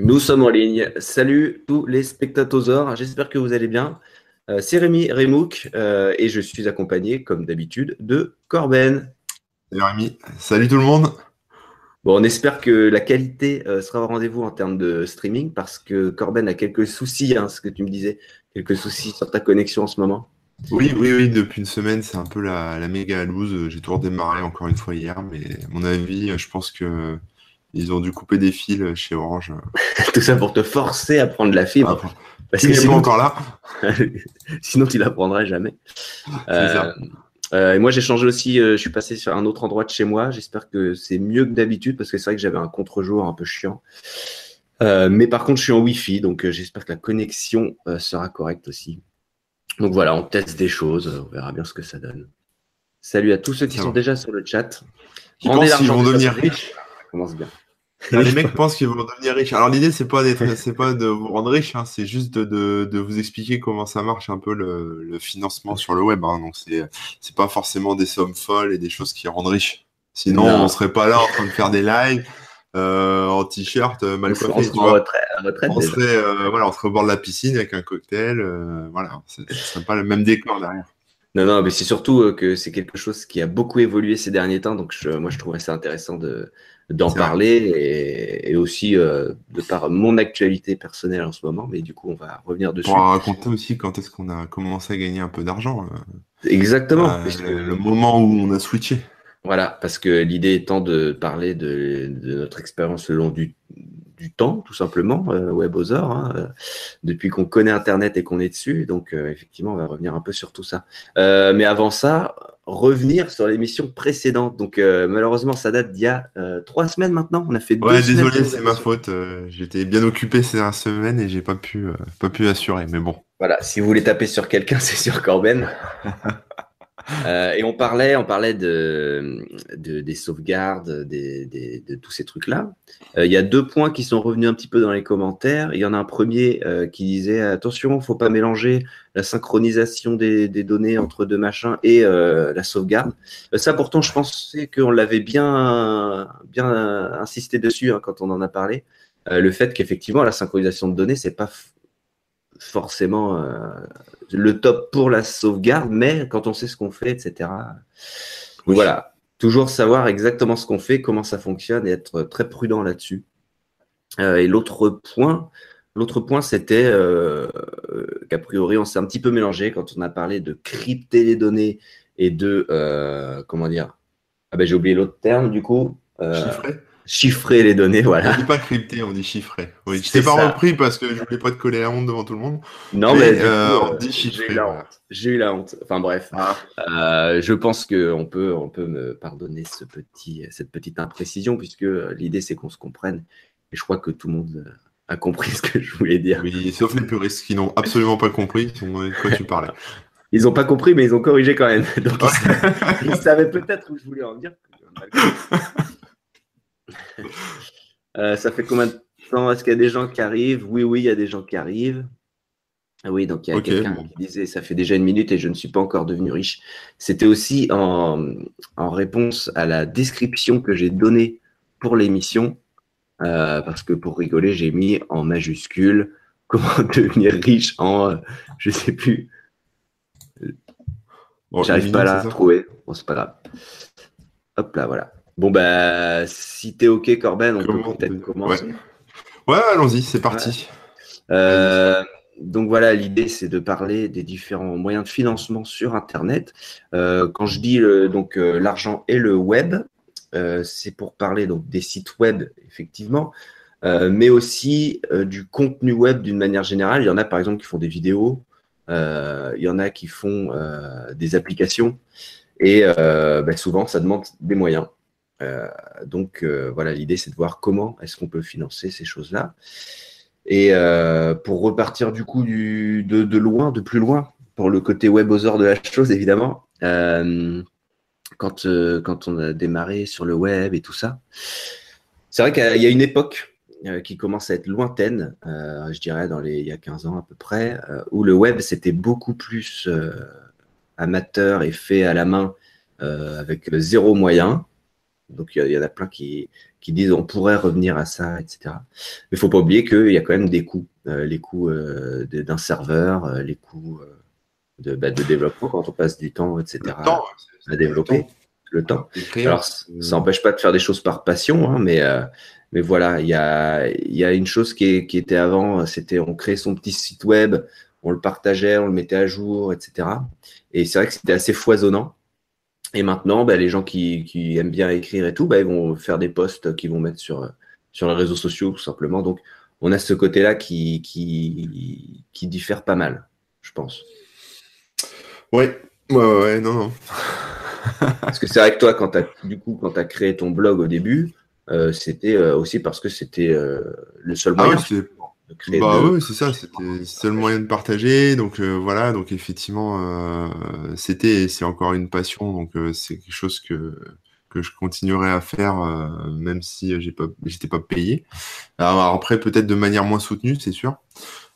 Nous sommes en ligne. Salut tous les spectateurs. J'espère que vous allez bien. Euh, c'est Rémi Rémouk euh, et je suis accompagné, comme d'habitude, de Corben. Salut Rémi. Salut tout le monde. Bon, on espère que la qualité euh, sera au rendez-vous en termes de streaming parce que Corben a quelques soucis, hein, ce que tu me disais, quelques soucis sur ta connexion en ce moment. Oui, oui, oui, depuis une semaine, c'est un peu la, la méga loose. J'ai tout redémarré encore une fois hier, mais à mon avis, je pense que ils ont dû couper des fils chez Orange. Tout ça pour te forcer à prendre la fibre. Ah, parce que sinon, encore là. sinon, tu la prendrais jamais. Euh, euh, et moi, j'ai changé aussi. Euh, je suis passé sur un autre endroit de chez moi. J'espère que c'est mieux que d'habitude parce que c'est vrai que j'avais un contre-jour un peu chiant. mais par contre, je suis en Wi-Fi, donc j'espère que la connexion sera correcte aussi. Donc voilà, on teste des choses. On verra bien ce que ça donne. Salut à tous ceux qui sont déjà sur le chat. Pensent qu'ils vont devenir riches. Commence bien. Les mecs pensent qu'ils vont devenir riches. Alors l'idée c'est pas d'être, c'est pas de vous rendre riche, hein. c'est juste de, de, vous expliquer comment ça marche un peu le, le financement sur le web. Hein. Donc c'est c'est pas forcément des sommes folles et des choses qui rendent riches. Sinon on serait pas là en train de faire des lives euh, en t-shirt euh, mal coiffé. On, retraite, retraite, on serait euh, voilà on serait au bord de la piscine avec un cocktail. Euh, voilà, ce serait pas le même décor derrière. Non, non, mais c'est surtout que c'est quelque chose qui a beaucoup évolué ces derniers temps. Donc, je, moi, je trouverais ça intéressant de, d'en parler et, aussi euh, de par mon actualité personnelle en ce moment. Mais du coup, on va revenir dessus. On va raconter aussi quand est-ce qu'on a commencé à gagner un peu d'argent. Euh, Exactement. Euh, le moment où on a switché. Voilà, parce que l'idée étant de parler de, de notre expérience le long du, du temps, tout simplement, euh, WebOzor, hein, euh, depuis qu'on connaît Internet et qu'on est dessus. Donc, euh, effectivement, on va revenir un peu sur tout ça. mais avant ça, revenir sur l'émission précédente. Donc, malheureusement, ça date d'il y a trois semaines maintenant. On a fait deux Ouais, désolé, c'est ma faute. J'étais bien occupé ces dernières semaines et j'ai pas pu, pas pu assurer. Mais bon. Voilà, si vous voulez taper sur quelqu'un, c'est sur Corben. Euh, et on parlait, on parlait de, des sauvegardes, de tous ces trucs-là. Euh, il y a deux points qui sont revenus un petit peu dans les commentaires. Il y en a un premier euh, qui disait attention, faut pas mélanger la synchronisation des, données entre deux machins et la sauvegarde. ça, pourtant, je pensais qu'on l'avait bien, bien insisté dessus hein, quand on en a parlé. le fait qu'effectivement, la synchronisation de données, c'est pas forcément le top pour la sauvegarde, mais quand on sait ce qu'on fait, etc. voilà, toujours savoir exactement ce qu'on fait, comment ça fonctionne et être très prudent là-dessus. Euh, et l'autre point, l'autre point, c'était euh, qu'a priori, on s'est un petit peu mélangé quand on a parlé de crypter les données et de euh, comment dire? Ah ben j'ai oublié l'autre terme du coup chiffrer les données, voilà. On dit pas crypter, on dit chiffrer. Oui, je t'ai pas repris parce que je voulais pas te coller la honte devant tout le monde. Non, mais, euh, on dit chiffrer. J'ai eu, la honte. Enfin bref, ah. euh, je pense qu'on peut, on peut me pardonner ce petit, cette petite imprécision puisque l'idée c'est qu'on se comprenne. Et je crois que tout le monde a compris ce que je voulais dire. Oui, sauf les puristes qui n'ont absolument pas compris de quoi tu parlais. Ils n'ont pas compris, mais ils ont corrigé quand même. Donc, ils, savaient peut-être où je voulais en venir. Euh, ça fait combien de temps Est-ce qu'il y a des gens qui arrivent? Oui, oui, il y a des gens qui arrivent. Ah oui, donc il y a quelqu'un qui disait ça fait déjà une minute et je ne suis pas encore devenu riche. C'était aussi en, réponse à la description que j'ai donnée pour l'émission, euh, parce que pour rigoler, j'ai mis en majuscule comment devenir riche en je je sais plus. J'arrive pas à la trouver. Bon, c'est pas grave. Hop là, voilà. Bon, bah, si t'es OK, Corben, on peut peut-être commencer. Ouais, allons-y, c'est parti. Euh, donc voilà, l'idée, c'est de parler des différents moyens de financement sur Internet. Euh, quand je dis donc euh, l'argent et le web, c'est pour parler donc des sites web, effectivement, mais aussi du contenu web d'une manière générale. Il y en a, par exemple, qui font des vidéos. il y en a qui font des applications. Et bah, souvent, ça demande des moyens. Euh, donc euh, voilà, l'idée c'est de voir comment est-ce qu'on peut financer ces choses-là. Et euh, pour repartir du coup de, loin, de plus loin, pour le côté web aux de la chose évidemment, quand, quand on a démarré sur le web et tout ça, c'est vrai qu'il y a une époque qui commence à être lointaine, je dirais dans les, il y a 15 ans à peu près, où le web c'était beaucoup plus amateur et fait à la main avec zéro moyen. Donc il y, en a plein qui, qui disent on pourrait revenir à ça, etc. Mais il faut pas oublier qu'il y a quand même des coûts, les coûts d'un serveur, les coûts de, bah, de, développement quand on passe du temps, etc. à développer le temps. Alors, ça n'empêche pas de faire des choses par passion, hein, mais, euh, mais voilà, il y a, y a une chose qui, qui était avant, c'était on créait son petit site web, on le partageait, on le mettait à jour, etc. Et c'est vrai que c'était assez foisonnant. Et maintenant, bah, les gens qui, qui, aiment bien écrire et tout, bah, ils vont faire des posts qu'ils vont mettre sur, sur les réseaux sociaux, tout simplement. Donc, on a ce côté-là qui, qui, qui diffère pas mal, je pense. Ouais, ouais, ouais, non, non. parce que c'est vrai que toi, quand tu du coup, quand as créé ton blog au début, euh, c'était euh, aussi parce que c'était euh, le seul ah moyen de créer. Bah oui, c'est ça, c'était le seul moyen de partager. Donc voilà, donc effectivement, c'était c'est encore une passion, donc c'est quelque chose que que je continuerai à faire même si j'ai pas j'étais pas payé. Alors après peut-être de manière moins soutenue, c'est sûr.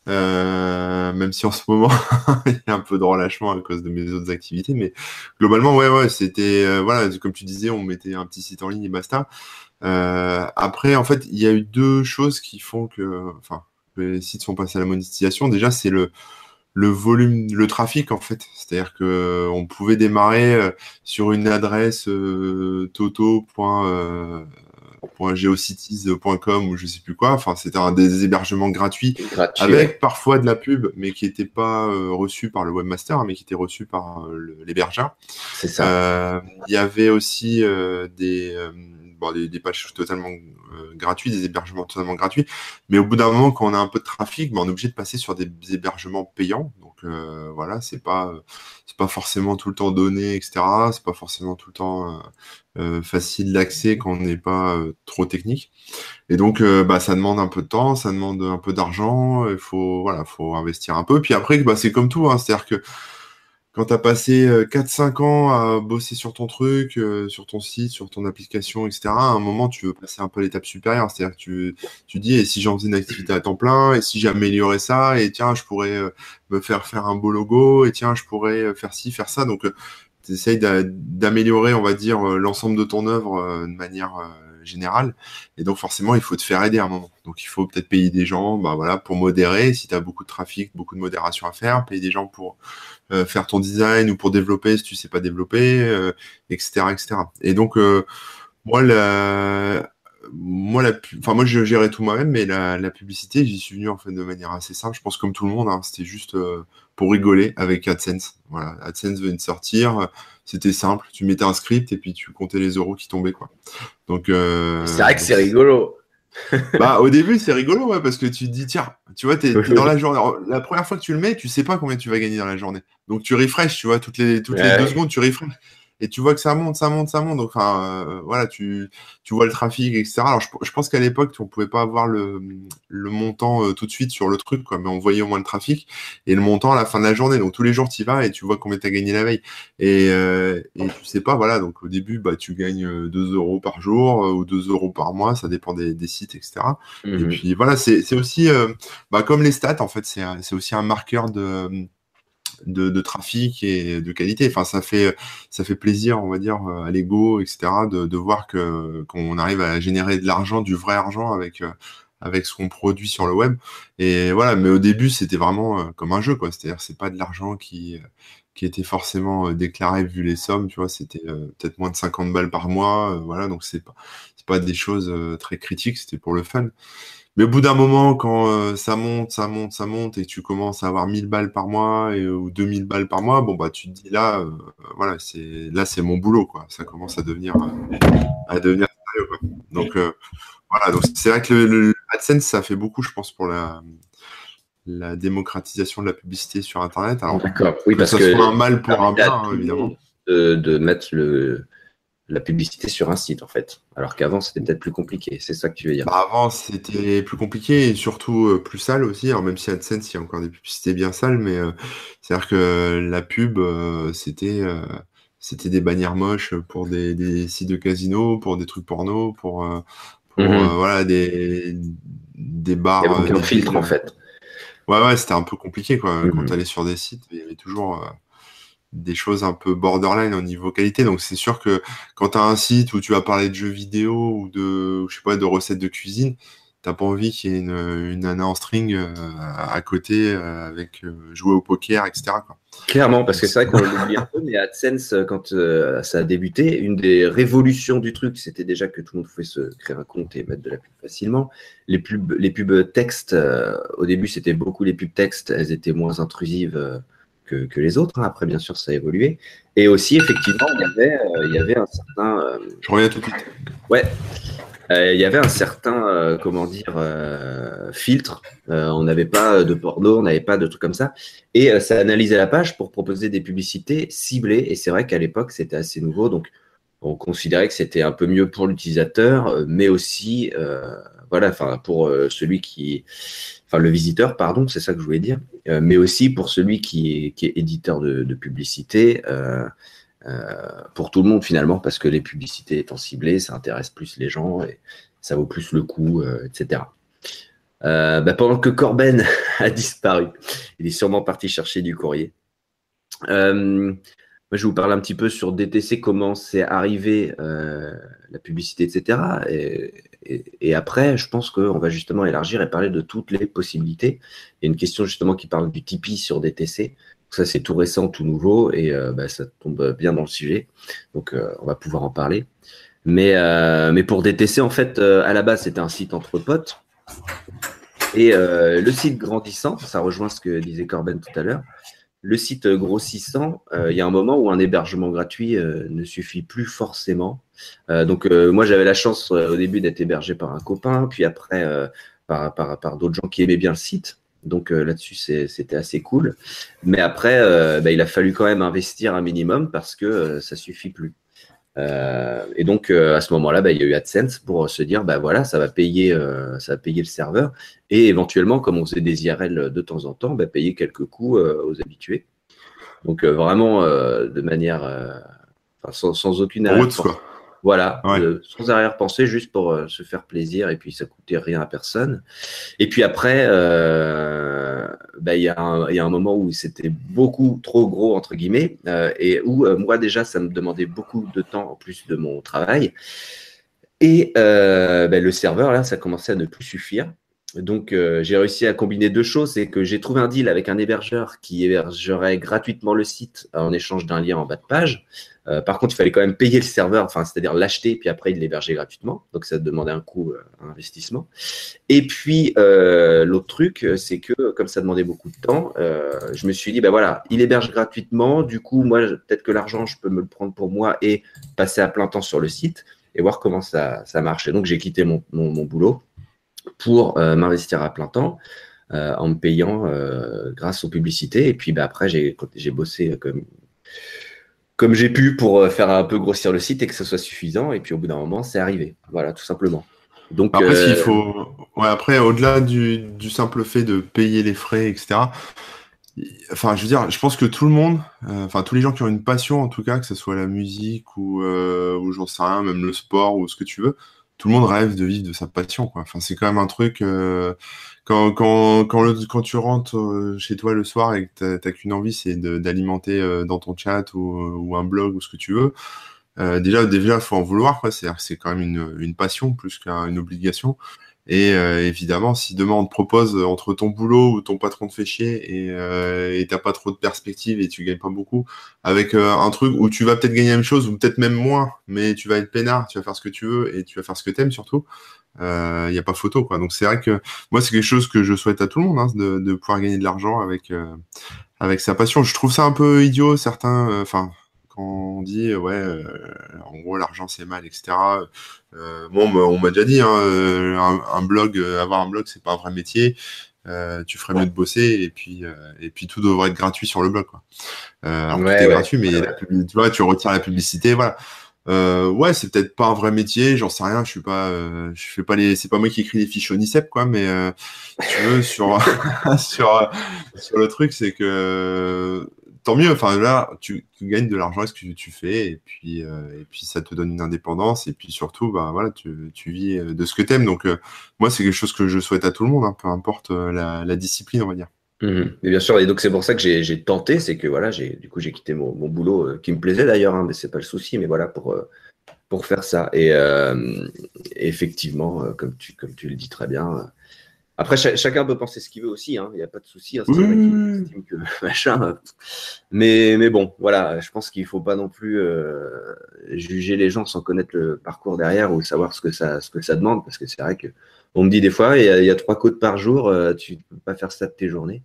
Euh, même si en ce moment il y a un peu de relâchement à cause de mes autres activités, mais globalement ouais ouais c'était euh, voilà comme tu disais on mettait un petit site en ligne et basta. Euh, après en fait il y a eu deux choses qui font que enfin les sites sont passés à la monétisation. Déjà c'est le le volume, le trafic en fait. C'est-à-dire que on pouvait démarrer sur une adresse toto geocities.com ou je sais plus quoi. Enfin, c'était un des hébergements gratuits avec parfois de la pub, mais qui n'était pas euh, reçu par le webmaster, mais qui était reçu par euh, l'hébergeur. C'est ça. Euh, il y avait aussi des, bon, des, pages totalement gratuites, des hébergements totalement gratuits. Mais au bout d'un moment, quand on a un peu de trafic, ben, on est obligé de passer sur des hébergements payants. Donc voilà, c'est pas c'est pas forcément tout le temps donné, etc. C'est pas forcément tout le temps euh, facile d'accès quand on n'est pas euh, trop technique. Et donc, euh, bah, ça demande un peu de temps, ça demande un peu d'argent, il faut, voilà, faut investir un peu. Puis après, bah, c'est comme tout, hein, c'est-à-dire que quand tu as passé 4-5 ans à bosser sur ton truc, sur ton site, sur ton application, etc., à un moment, tu veux passer un peu l'étape supérieure. C'est-à-dire que tu, tu dis, et si j'en faisais une activité à temps plein, et si j'améliorais ça, et tiens, je pourrais me faire faire un beau logo, et tiens, je pourrais faire ci, faire ça. Donc, tu essayes d'améliorer, on va dire, euh, l'ensemble de ton œuvre euh, de manière euh, générale. Et donc, forcément, il faut te faire aider à un moment. Donc, il faut peut-être payer des gens bah, voilà, pour modérer. Si tu as beaucoup de trafic, beaucoup de modération à faire, payer des gens pour faire ton design ou pour développer si tu sais pas développer, etc., etc. Et donc, moi, la, moi, la, enfin, moi, je gérais tout moi-même, mais la, la publicité, j'y suis venu en fait de manière assez simple. Je pense comme tout le monde, hein, c'était juste pour rigoler avec AdSense. Voilà, AdSense venait de sortir, c'était simple, tu mettais un script et puis tu comptais les euros qui tombaient quoi. Donc euh, c'est vrai que c'est rigolo. bah au début c'est rigolo ouais, parce que tu te dis tiens, tu vois, tu es, dans la journée. la première fois que tu le mets, tu sais pas combien tu vas gagner dans la journée. Donc tu refresh, tu vois, toutes les toutes les deux secondes tu refresh et tu vois que ça monte, ça monte, ça monte. Donc, enfin, euh, voilà, tu, tu vois le trafic, etc. Alors, je, je pense qu'à l'époque, on pouvait pas avoir le, le montant euh, tout de suite sur le truc, quoi, mais on voyait au moins le trafic et le montant à la fin de la journée. Donc, tous les jours, tu y vas et tu vois combien tu as gagné la veille. Et, euh, et tu sais pas, voilà. Donc, au début, bah, tu gagnes 2 euros par jour ou 2 euros par mois, ça dépend des, des sites, etc. Et mmh puis, voilà, c'est aussi, bah, comme les stats, en fait, c'est aussi un marqueur de de, trafic et de qualité. Enfin, ça fait, ça fait plaisir, on va dire, à l'ego, etc., de, voir que qu'on arrive à générer de l'argent, du vrai argent avec avec ce qu'on produit sur le web. Et voilà, mais au début, c'était vraiment euh, comme un jeu, quoi. C'est-à-dire, c'est pas de l'argent qui qui était forcément euh, déclaré vu les sommes, tu vois. C'était euh, peut-être moins de 50 balles par mois, voilà. Donc c'est pas c'est pas des choses très critiques. C'était pour le fun. Mais au bout d'un moment, quand euh, ça monte, ça monte, ça monte, et tu commences à avoir 1000 balles par mois et, ou 2000 balles par mois, bon, bah, tu te dis là, euh, voilà, c'est, là, c'est mon boulot, quoi. Ça commence à devenir, euh, à devenir sérieux, quoi. Donc, voilà. Donc, c'est vrai que le, AdSense, ça fait beaucoup, je pense, pour la, la démocratisation de la publicité sur Internet. Alors, D'accord. Oui, parce que, ça soit un mal pour un bien, hein, évidemment. De, de mettre le, la publicité sur un site en fait. Alors qu'avant c'était peut-être plus compliqué, c'est ça que tu veux dire. Bah, avant c'était plus compliqué et surtout euh, plus sale aussi. Alors même si AdSense il y a encore des publicités bien sales, mais euh, c'est-à-dire que la pub euh, c'était c'était des bannières moches pour des, sites de casino, pour des trucs porno, pour, mhm. voilà des des bars. Il y filtre en fait. Ouais ouais c'était un peu compliqué quoi. Quand mhm. tu allais sur des sites, il y avait toujours des choses un peu borderline au niveau qualité. Donc c'est sûr que quand tu as un site où tu vas parler de jeux vidéo ou de, je sais pas, de recettes de cuisine, t'as pas envie qu'il y ait une, une nana en string euh, à côté euh, avec euh, jouer au poker, etc. Quoi. Clairement, parce que c'est vrai qu'on l'oublie un peu, mais AdSense, quand ça a débuté, une des révolutions du truc, c'était déjà que tout le monde pouvait se créer un compte et mettre de la pub facilement. Les pubs, les pubs texte, au début, c'était beaucoup les pubs texte, elles étaient moins intrusives que, que, les autres. Hein. Après, bien sûr, ça a évolué. Et aussi, effectivement, il y avait, il y avait un certain. Je reviens tout de suite. Ouais. Euh, il y avait un certain, euh, comment dire, euh, filtre. on n'avait pas de porno, on n'avait pas de trucs comme ça. Et ça analysait la page pour proposer des publicités ciblées. Et c'est vrai qu'à l'époque, c'était assez nouveau. Donc, on considérait que c'était un peu mieux pour l'utilisateur, mais aussi, voilà, enfin, pour celui qui, enfin, le visiteur, pardon, c'est ça que je voulais dire, mais aussi pour celui qui est, éditeur de, publicité. Euh, pour tout le monde finalement, parce que les publicités étant ciblées, ça intéresse plus les gens et ça vaut plus le coup, euh, etc. Euh, bah, pendant que Corben a disparu, il est sûrement parti chercher du courrier. Moi, je vous parler un petit peu sur DTC, comment c'est arrivé la publicité, etc. Et, après, je pense qu'on va justement élargir et parler de toutes les possibilités. Il y a une question justement qui parle du Tipeee sur DTC. Ça, c'est tout récent, tout nouveau, et euh, bah, ça tombe bien dans le sujet. Donc, euh, on va pouvoir en parler. Mais, euh, mais pour DTC, en fait, à la base, c'était un site entre potes. Et le site grandissant, ça rejoint ce que disait Corben tout à l'heure, le site grossissant, il y a un moment où un hébergement gratuit ne suffit plus forcément. donc, moi, j'avais la chance au début d'être hébergé par un copain, puis après par, par, d'autres gens qui aimaient bien le site. Donc euh, là-dessus, c'était assez cool. Mais après, euh, bah, il a fallu quand même investir un minimum parce que euh, ça suffit plus. Et donc à ce moment-là, bah, il y a eu AdSense pour se dire, bah voilà, ça va payer, ça va payer le serveur et éventuellement, comme on faisait des IRL de temps en temps, bah, payer quelques coûts aux habitués. Donc vraiment de manière, sans, sans, aucune voilà, euh, sans arrière-pensée, juste pour euh, se faire plaisir et puis ça coûtait rien à personne. Et puis après, euh, bah, il y, a un moment où c'était beaucoup trop gros, entre guillemets, et où moi déjà, ça me demandait beaucoup de temps en plus de mon travail. Et bah, le serveur, là, ça commençait à ne plus suffire. Donc, j'ai réussi à combiner deux choses. C'est que j'ai trouvé un deal avec un hébergeur qui hébergerait gratuitement le site en échange d'un lien en bas de page. Euh, par contre, il fallait quand même payer le serveur, enfin, c'est-à-dire l'acheter, puis après, il l'héberger gratuitement. Donc, ça demandait un coût, euh, un investissement. Et puis, euh, l'autre truc, c'est que, comme ça demandait beaucoup de temps, je me suis dit, ben voilà, il héberge gratuitement. Du coup, moi, peut-être que l'argent, je peux me le prendre pour moi et passer à plein temps sur le site et voir comment ça, marche. Et donc, j'ai quitté mon, boulot pour m'investir à plein temps. en me payant grâce aux publicités. Et puis bah, après, j'ai bossé comme, comme j'ai pu pour euh, faire un peu grossir le site et que ce soit suffisant. Et puis au bout d'un moment, c'est arrivé. Voilà, tout simplement. Donc, après, euh... faut... ouais, après au-delà du, du, simple fait de payer les frais, etc., enfin, je veux dire, je pense que tout le monde, euh, enfin, tous les gens qui ont une passion, en tout cas, que ce soit la musique ou, euh, ou j'en sais rien, même le sport ou ce que tu veux, tout le monde rêve de vivre de sa passion, quoi. Enfin, c'est quand même un truc, euh, quand, quand, quand, le, quand tu rentres euh, chez toi le soir et que t'as qu'une envie, c'est d'alimenter euh, dans ton chat ou, ou, un blog ou ce que tu veux. Euh, déjà, déjà, faut en vouloir, c'est quand même une, une passion plus qu'une obligation. Et euh, évidemment, si demain on te propose euh, entre ton boulot ou ton patron te fait chier et euh, t'as pas trop de perspectives et tu gagnes pas beaucoup, avec euh, un truc où tu vas peut-être gagner la même chose ou peut-être même moins, mais tu vas être peinard, tu vas faire ce que tu veux et tu vas faire ce que t'aimes surtout, il n'y a pas photo quoi. Donc c'est vrai que moi c'est quelque chose que je souhaite à tout le monde, hein, de, de, pouvoir gagner de l'argent avec avec sa passion. Je trouve ça un peu idiot certains, enfin quand on dit ouais, euh, en gros l'argent c'est mal, etc. Euh, bon, on m'a déjà dit, hein, euh, un, blog, avoir un blog c'est pas un vrai métier. tu ferais mieux de bosser et puis et puis tout devrait être gratuit sur le blog quoi. alors tout est gratuit, mais tu vois, tu retires la publicité, voilà. Euh, ouais, c'est peut-être pas un vrai métier, j'en sais rien, je suis pas, je fais pas les, c'est pas moi qui écris les fiches au Nicep, quoi, mais tu veux sur sur sur le truc, c'est que tant mieux. Enfin là, tu, gagnes de l'argent avec ce que tu fais et puis euh, et puis ça te donne une indépendance et puis surtout, bah voilà, tu, vis euh, de ce que t'aimes. Donc euh, moi, c'est quelque chose que je souhaite à tout le monde, hein, peu importe la, discipline, on va dire. Mhm. Mais bien sûr, et donc c'est pour ça que j'ai tenté, c'est que voilà, j'ai du coup j'ai quitté mon, boulot qui me plaisait d'ailleurs, hein, mais c'est pas le souci, mais voilà pour pour faire ça. Et effectivement, comme tu comme tu le dis très bien. Après, chacun peut penser ce qu'il veut aussi, hein, il n'y a pas de souci. Hein, que, machin. Mais, mais bon, voilà, je pense qu'il ne faut pas non plus juger les gens sans connaître le parcours derrière ou savoir ce que ça, ce que ça demande, parce que c'est vrai que on me dit des fois, il y, a, trois côtes par jour, euh, tu ne peux pas faire ça de tes journées.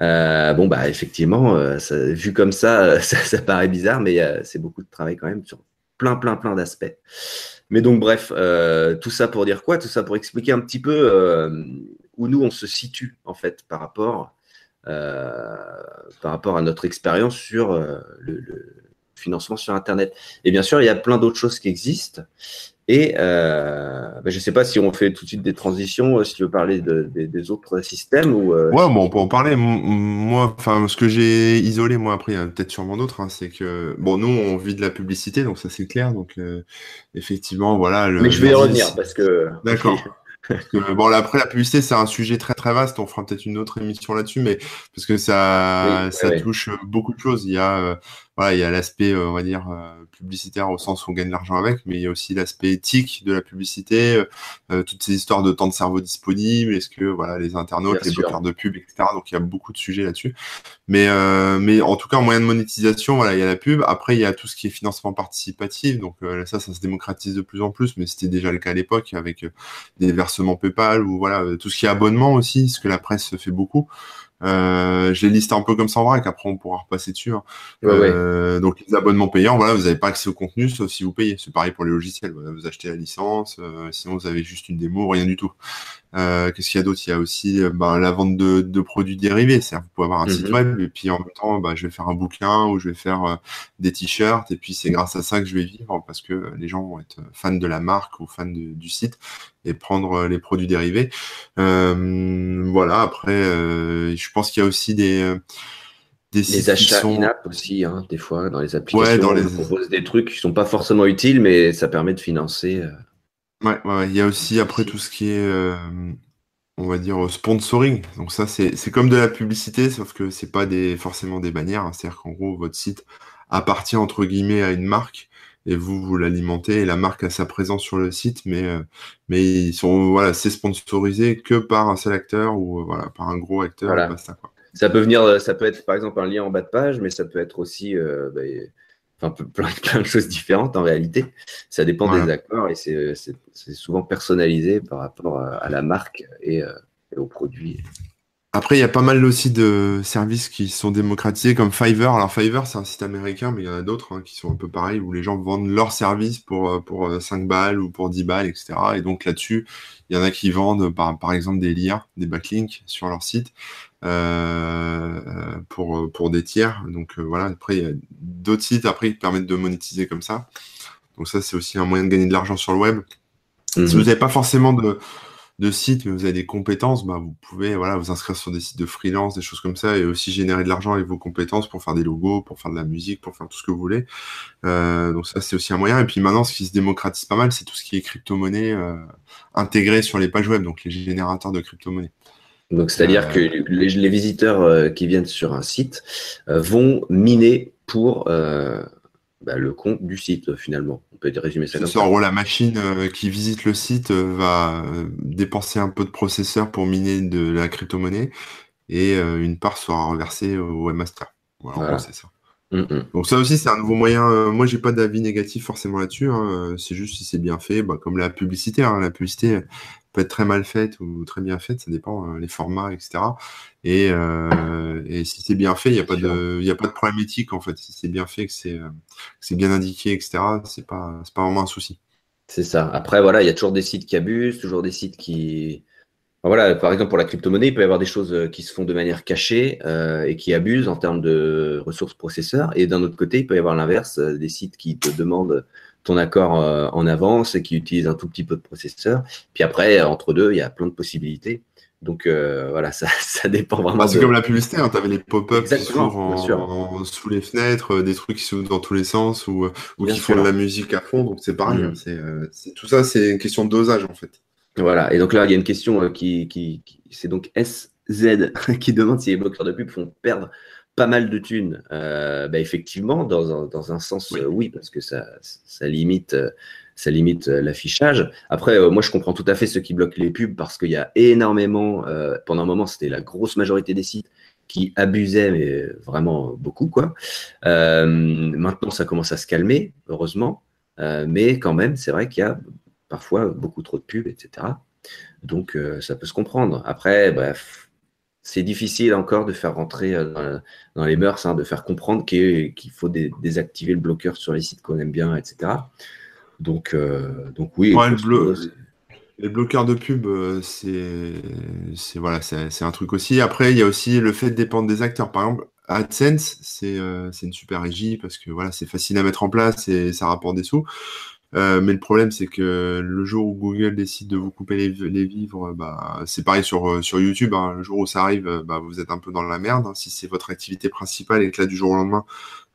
Euh, bon, bah, effectivement, euh, vu comme ça, ça, paraît bizarre, mais c'est beaucoup de travail quand même sur plein, plein, plein d'aspects. Mais donc, bref, tout ça pour dire quoi? Tout ça pour expliquer un petit peu où nous, on se situe, en fait, par rapport, par rapport à notre expérience sur le, financement sur Internet. Et bien sûr, il y a plein d'autres choses qui existent. Et euh, ben, je ne sais pas si on fait tout de suite des transitions, euh, si tu veux parler de, des autres systèmes ou. Euh, ouais, bon, on peut en parler. Moi, enfin, ce que j'ai isolé, moi après, il y a peut-être sûrement d'autres, hein, c'est que bon, nous, on vit de la publicité, donc ça c'est clair. Donc effectivement, voilà. Le, Mais je vais y revenir parce que. D'accord. Bon, après, la publicité, c'est un sujet très très vaste. On fera peut-être une autre émission là-dessus, mais parce que ça, ça touche beaucoup de choses. Il y a, voilà, il y a l'aspect, on va dire, publicitaire au sens où on gagne de l'argent avec, mais il y a aussi l'aspect éthique de la publicité, euh, euh, toutes ces histoires de temps de cerveau disponible, est-ce que voilà les internautes, les bloqueurs de pub, etc. Donc il y a beaucoup de sujets là-dessus. Mais euh, mais en tout cas en moyen de monétisation, voilà, il y a la pub. Après il y a tout ce qui est financement participatif. Donc ça, ça se démocratise de plus en plus, mais c'était déjà le cas à l'époque avec des versements PayPal ou voilà tout ce qui est abonnement aussi, ce que la presse fait beaucoup. Euh, je les liste un peu comme ça en vrai, qu'après on pourra repasser dessus. Hein. Euh, donc les abonnements payants, voilà, vous n'avez pas accès au contenu sauf si vous payez. C'est pareil pour les logiciels. vous achetez la licence, euh, sinon vous avez juste une démo, rien du tout. Euh, qu'est-ce qu'il y a d'autre? Il y a aussi euh, bah, la vente de, de produits dérivés. C'est-à-dire vous pouvez avoir un site mhm. web et puis en même temps, bah, je vais faire un bouquin ou je vais faire euh, des t-shirts et puis c'est grâce à ça que je vais vivre parce que les gens vont être fans de la marque ou fans du site et prendre les produits dérivés. voilà. Après, je pense qu'il y a aussi des des les achats in-app aussi, hein, des fois, dans les applications, ouais, dans les... on propose des trucs qui sont pas forcément utiles, mais ça permet de financer. Ouais, ouais, il y a aussi après tout ce qui est, euh, on va dire, sponsoring. Donc ça, c'est c'est comme de la publicité, sauf que c'est pas des forcément des bannières. Hein. C'est-à-dire qu'en gros, votre site appartient entre guillemets à une marque et vous vous l'alimentez et la marque a sa présence sur le site, mais euh, mais ils sont voilà, c'est sponsorisé que par un seul acteur ou euh, voilà par un gros acteur. Voilà. Ça peut venir, ça peut être par exemple un lien en bas de page, mais ça peut être aussi bah, enfin, plein, plein, de choses différentes en réalité. Ça dépend des accords et c'est souvent personnalisé par rapport à, la marque et, euh, et, au produit. Après, il y a pas mal aussi de services qui sont démocratisés comme Fiverr. Alors Fiverr, c'est un site américain, mais il y en a d'autres hein, qui sont un peu pareils, où les gens vendent leurs services pour, euh, pour 5 euh, balles ou pour 10 balles, etc. Et donc là-dessus, il y en a qui vendent par, par exemple des liens, des backlinks sur leur site. Euh, pour, pour des tiers. Donc euh, voilà, après, il y a d'autres sites après qui permettent de monétiser comme ça. Donc ça, c'est aussi un moyen de gagner de l'argent sur le web. Si mhm. vous n'avez pas forcément de, de site, mais vous avez des compétences, bah, vous pouvez voilà, vous inscrire sur des sites de freelance, des choses comme ça, et aussi générer de l'argent avec vos compétences pour faire des logos, pour faire de la musique, pour faire tout ce que vous voulez. Euh, donc ça, c'est aussi un moyen. Et puis maintenant, ce qui se démocratise pas mal, c'est tout ce qui est crypto-monnaie euh, intégré sur les pages web, donc les générateurs de crypto-monnaie. Donc, c'est-à-dire euh, que les, visiteurs euh, qui viennent sur un site euh, vont miner pour bah, le compte du site, finalement. On peut résumer ça comme ça. En gros, la machine qui visite le site va dépenser un peu de processeur pour miner de la crypto-monnaie et une part sera reversée au webmaster. Voilà, c'est ça. Mm, mm. Donc ça aussi c'est un nouveau moyen. moi j'ai pas d'avis négatif forcément là-dessus. Hein. C'est juste si c'est bien fait, bah, comme la publicité. Hein. La publicité, être très mal faite ou très bien faite, ça dépend euh, les formats, etc. Et, euh, et si c'est bien fait, il n'y a, pas de, a pas de problème éthique en fait. Si c'est bien fait, que c'est euh, bien indiqué, etc., c'est pas, pas vraiment un souci. C'est ça. Après, voilà, il y a toujours des sites qui abusent, toujours des sites qui. voilà, par exemple, pour la crypto-monnaie, il peut y avoir des choses qui se font de manière cachée et qui abusent en termes de ressources processeurs. Et d'un autre côté, il peut y avoir l'inverse, des sites qui te demandent ton accord euh, en avance et qui utilise un tout petit peu de processeur. Puis après, entre deux, il y a plein de possibilités. Donc euh, voilà, ça, ça, dépend vraiment. Bah, c'est comme la publicité, hein, tu avais les pop-up qui s'ouvrent sous les fenêtres, euh, des trucs qui s'ouvrent dans tous les sens ou, ou qui font de la musique à fond. Donc c'est pareil, mm. hein, c'est, tout ça, c'est une question de dosage en fait. Voilà, et donc là, il y a une question qui, qui, c'est donc est-ce Z qui demande si les bloqueurs de pub font perdre pas mal de thunes. Euh, bah, effectivement, dans un, dans un sens, oui. Euh, oui. parce que ça, ça limite, euh, ça limite l'affichage. Après, moi, je comprends tout à fait ceux qui bloquent les pubs parce qu'il y a énormément, pendant un moment, c'était la grosse majorité des sites qui abusaient, mais vraiment beaucoup, quoi. maintenant, ça commence à se calmer, heureusement. mais quand même, c'est vrai qu'il y a parfois beaucoup trop de pubs, etc. Donc, ça peut se comprendre. Après, bref, c'est difficile encore de faire rentrer euh, dans, les mœurs, hein, de faire comprendre qu'il faut désactiver le bloqueur sur les sites qu'on aime bien, etc. Donc, euh, donc oui. les bloqueurs de pub, euh, c'est voilà, c'est un truc aussi. Après, il y a aussi le fait de dépendre des acteurs. Par exemple, AdSense, c'est une super régie parce que voilà, c'est facile à mettre en place et ça rapporte des sous. Euh, mais le problème, c'est que le jour où Google décide de vous couper les, les vivres, bah, c'est pareil sur, euh, sur YouTube. Hein. Le jour où ça arrive, euh, bah, vous êtes un peu dans la merde. Hein. Si c'est votre activité principale et que là, du jour au lendemain,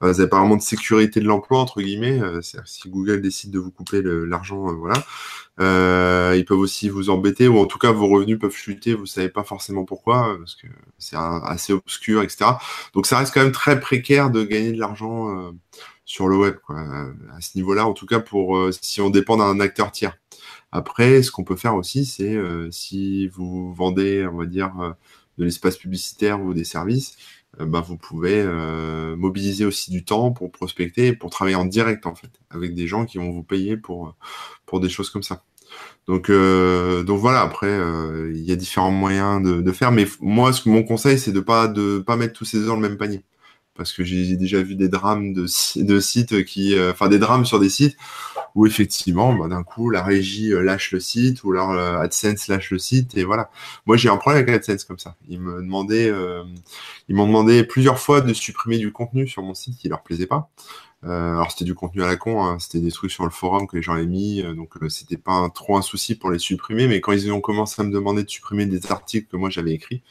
vous n'avez pas vraiment de sécurité de l'emploi, entre guillemets, si Google décide de vous couper l'argent, voilà. ils peuvent aussi vous embêter, ou en tout cas, vos revenus peuvent chuter, vous savez pas forcément pourquoi, parce que c'est assez obscur, etc. Donc, ça reste quand même très précaire de gagner de l'argent sur le web, à ce niveau-là, en tout cas pour euh, si on dépend d'un acteur tiers. Après, ce qu'on peut faire aussi, c'est euh, si vous vendez, on va dire, euh, de l'espace publicitaire ou des services, bah, vous pouvez mobiliser aussi du temps pour prospecter, pour travailler en direct en fait, avec des gens qui vont vous payer pour, des choses comme ça. Donc, voilà, après, il y a différents moyens de, faire, mais moi, ce que mon conseil, c'est de pas de pas mettre tous ces œufs dans le même panier parce que j'ai déjà vu des drames de, sites qui, euh, enfin des drames sur des sites où effectivement, bah, d'un coup, la régie euh, lâche le site ou leur euh, AdSense lâche le site et voilà. Moi, j'ai un problème avec AdSense comme ça. Ils me demandaient, ils m'ont demandé plusieurs fois de supprimer du contenu sur mon site qui leur plaisait pas. alors c'était du contenu à la con, hein. c'était des trucs sur le forum que les gens avaient mis, donc c'était pas trop un souci pour les supprimer. Mais quand ils ont commencé à me demander de supprimer des articles que moi j'avais écrits,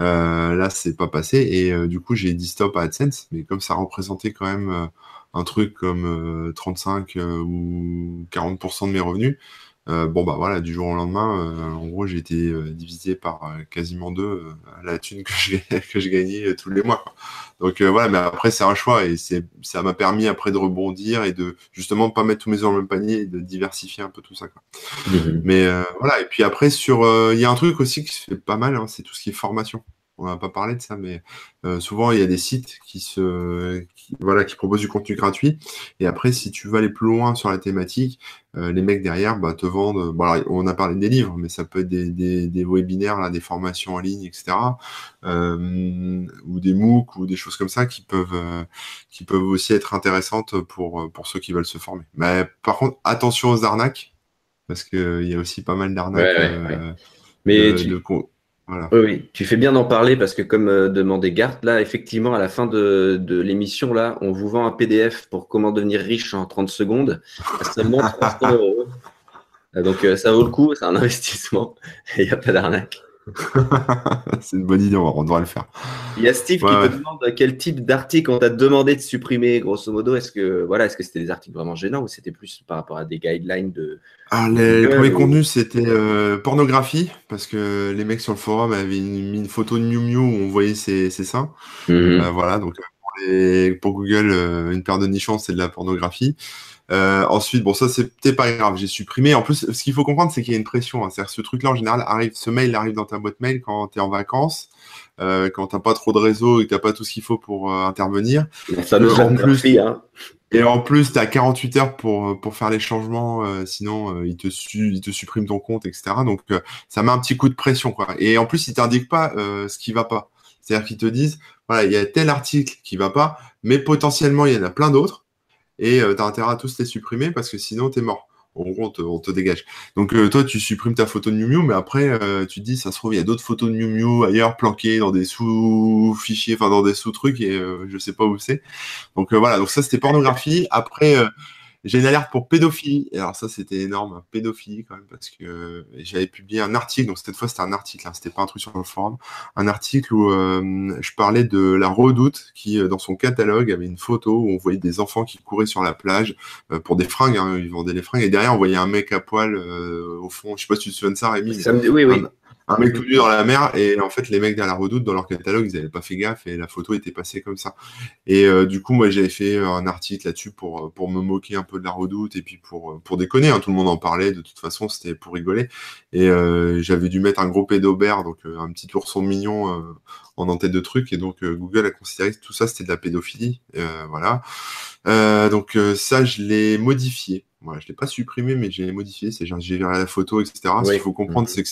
euh, là, c'est pas passé. Et euh, du coup, j'ai dit stop à AdSense, mais comme ça représentait quand même euh, un truc comme 35 ou 40% de mes revenus, bon bah voilà, du jour au lendemain, en gros, j'ai été divisé par quasiment deux la thune que je, que je gagnais tous les mois. Donc voilà, mais après c'est un choix et c'est ça m'a permis après de rebondir et de justement pas mettre tous mes œufs dans le même panier et de diversifier un peu tout ça. Quoi. Mmh mais voilà, et puis après sur, il y a un truc aussi qui se fait pas mal, hein, c'est tout ce qui est formation on va pas parler de ça, mais euh, souvent il y a des sites qui se, voilà, qui proposent du contenu gratuit. Et après, si tu veux aller plus loin sur la thématique, euh, les mecs derrière bah, te vendent. Bon, on a parlé des livres, mais ça peut être des, des, webinaires, là, des formations en ligne, etc. Euh, ou des MOOC ou des choses comme ça qui peuvent, qui peuvent aussi être intéressantes pour, pour ceux qui veulent se former. Mais par contre, attention aux arnaques, parce qu'il y a aussi pas mal d'arnaques. Mais oui, tu fais bien d'en parler parce que comme euh, demandait Gart, là, effectivement, à la fin de, de l'émission, là, on vous vend un PDF pour comment devenir riche en 30 secondes à seulement 300 euros. Euh, donc, euh, ça vaut le coup, c'est un investissement il n'y a pas d'arnaque. c'est une bonne idée, on devrait le faire. Il y a Steve qui te demande quel type d'article on t'a demandé de supprimer, grosso modo. Est-ce que voilà, est-ce que c'était des articles vraiment gênants ou c'était plus par rapport à des guidelines de. Ah, les, premiers contenus, c'était euh, pornographie, parce que les mecs sur le forum avaient mis une photo de Miu Miu où on voyait ses, seins. Mhm. Euh, voilà, donc pour, Google, euh, une paire de nichons, c'est de la pornographie. Euh, ensuite, bon, ça, c'était pas grave, j'ai supprimé. En plus, ce qu'il faut comprendre, c'est qu'il y a une pression. Hein. C'est-à-dire, ce truc-là, en général, arrive, ce mail arrive dans ta boîte mail quand tu es en vacances, euh, quand t'as pas trop de réseau et que t'as pas tout ce qu'il faut pour euh, intervenir. Ça nous en plus, hein. Et en plus, tu as 48 heures pour, pour faire les changements, sinon il, te il te supprime ton compte, etc. Donc, ça met un petit coup de pression. Quoi. Et en plus, ils t'indiquent pas ce qui va pas. C'est-à-dire qu'ils te disent, voilà, il y a tel article qui va pas, mais potentiellement, il y en a plein d'autres et euh, tu as intérêt à tous les supprimer parce que sinon, tu es mort. On te, dégage. Donc, euh, toi, tu supprimes ta photo de Miu Miu, mais après, euh, tu te dis, ça se trouve, il y a d'autres photos de Miu Miu ailleurs planquées dans des sous-fichiers, enfin, dans des sous-trucs, et je sais pas où c'est. Donc, voilà. Donc, ça, c'était pornographie. Après, j'ai une alerte pour pédophilie. Et alors ça, c'était énorme, pédophilie quand même, parce que j'avais publié un article. Donc cette fois, c'était un article, hein, c'était pas un truc sur le forum. Un article où euh, je parlais de la Redoute qui, euh, dans son catalogue, avait une photo où on voyait des enfants qui couraient sur la plage euh, pour des fringues. Hein, ils vendaient les fringues. Et derrière, on voyait un mec à poil au fond. Je sais pas si tu te souviens de ça, Rémi. Ça me... Oui, oui un mec tout nu dans la mer et en fait les mecs derrière la redoute dans leur catalogue ils n'avaient pas fait gaffe et la photo était passée comme ça et euh, du coup moi j'avais fait un article là-dessus pour euh, pour me moquer un peu de la redoute et puis pour euh, pour déconner hein. tout le monde en parlait de toute façon c'était pour rigoler et j'avais dû mettre un gros pédobert donc un petit ourson mignon en en-tête de trucs et donc Google a considéré que tout ça c'était de la pédophilie voilà donc ça je l'ai modifié moi, je l'ai pas supprimé, mais j'ai modifié. C'est j'ai viré la photo, etc. Ce qu'il faut comprendre, mhm. c'est que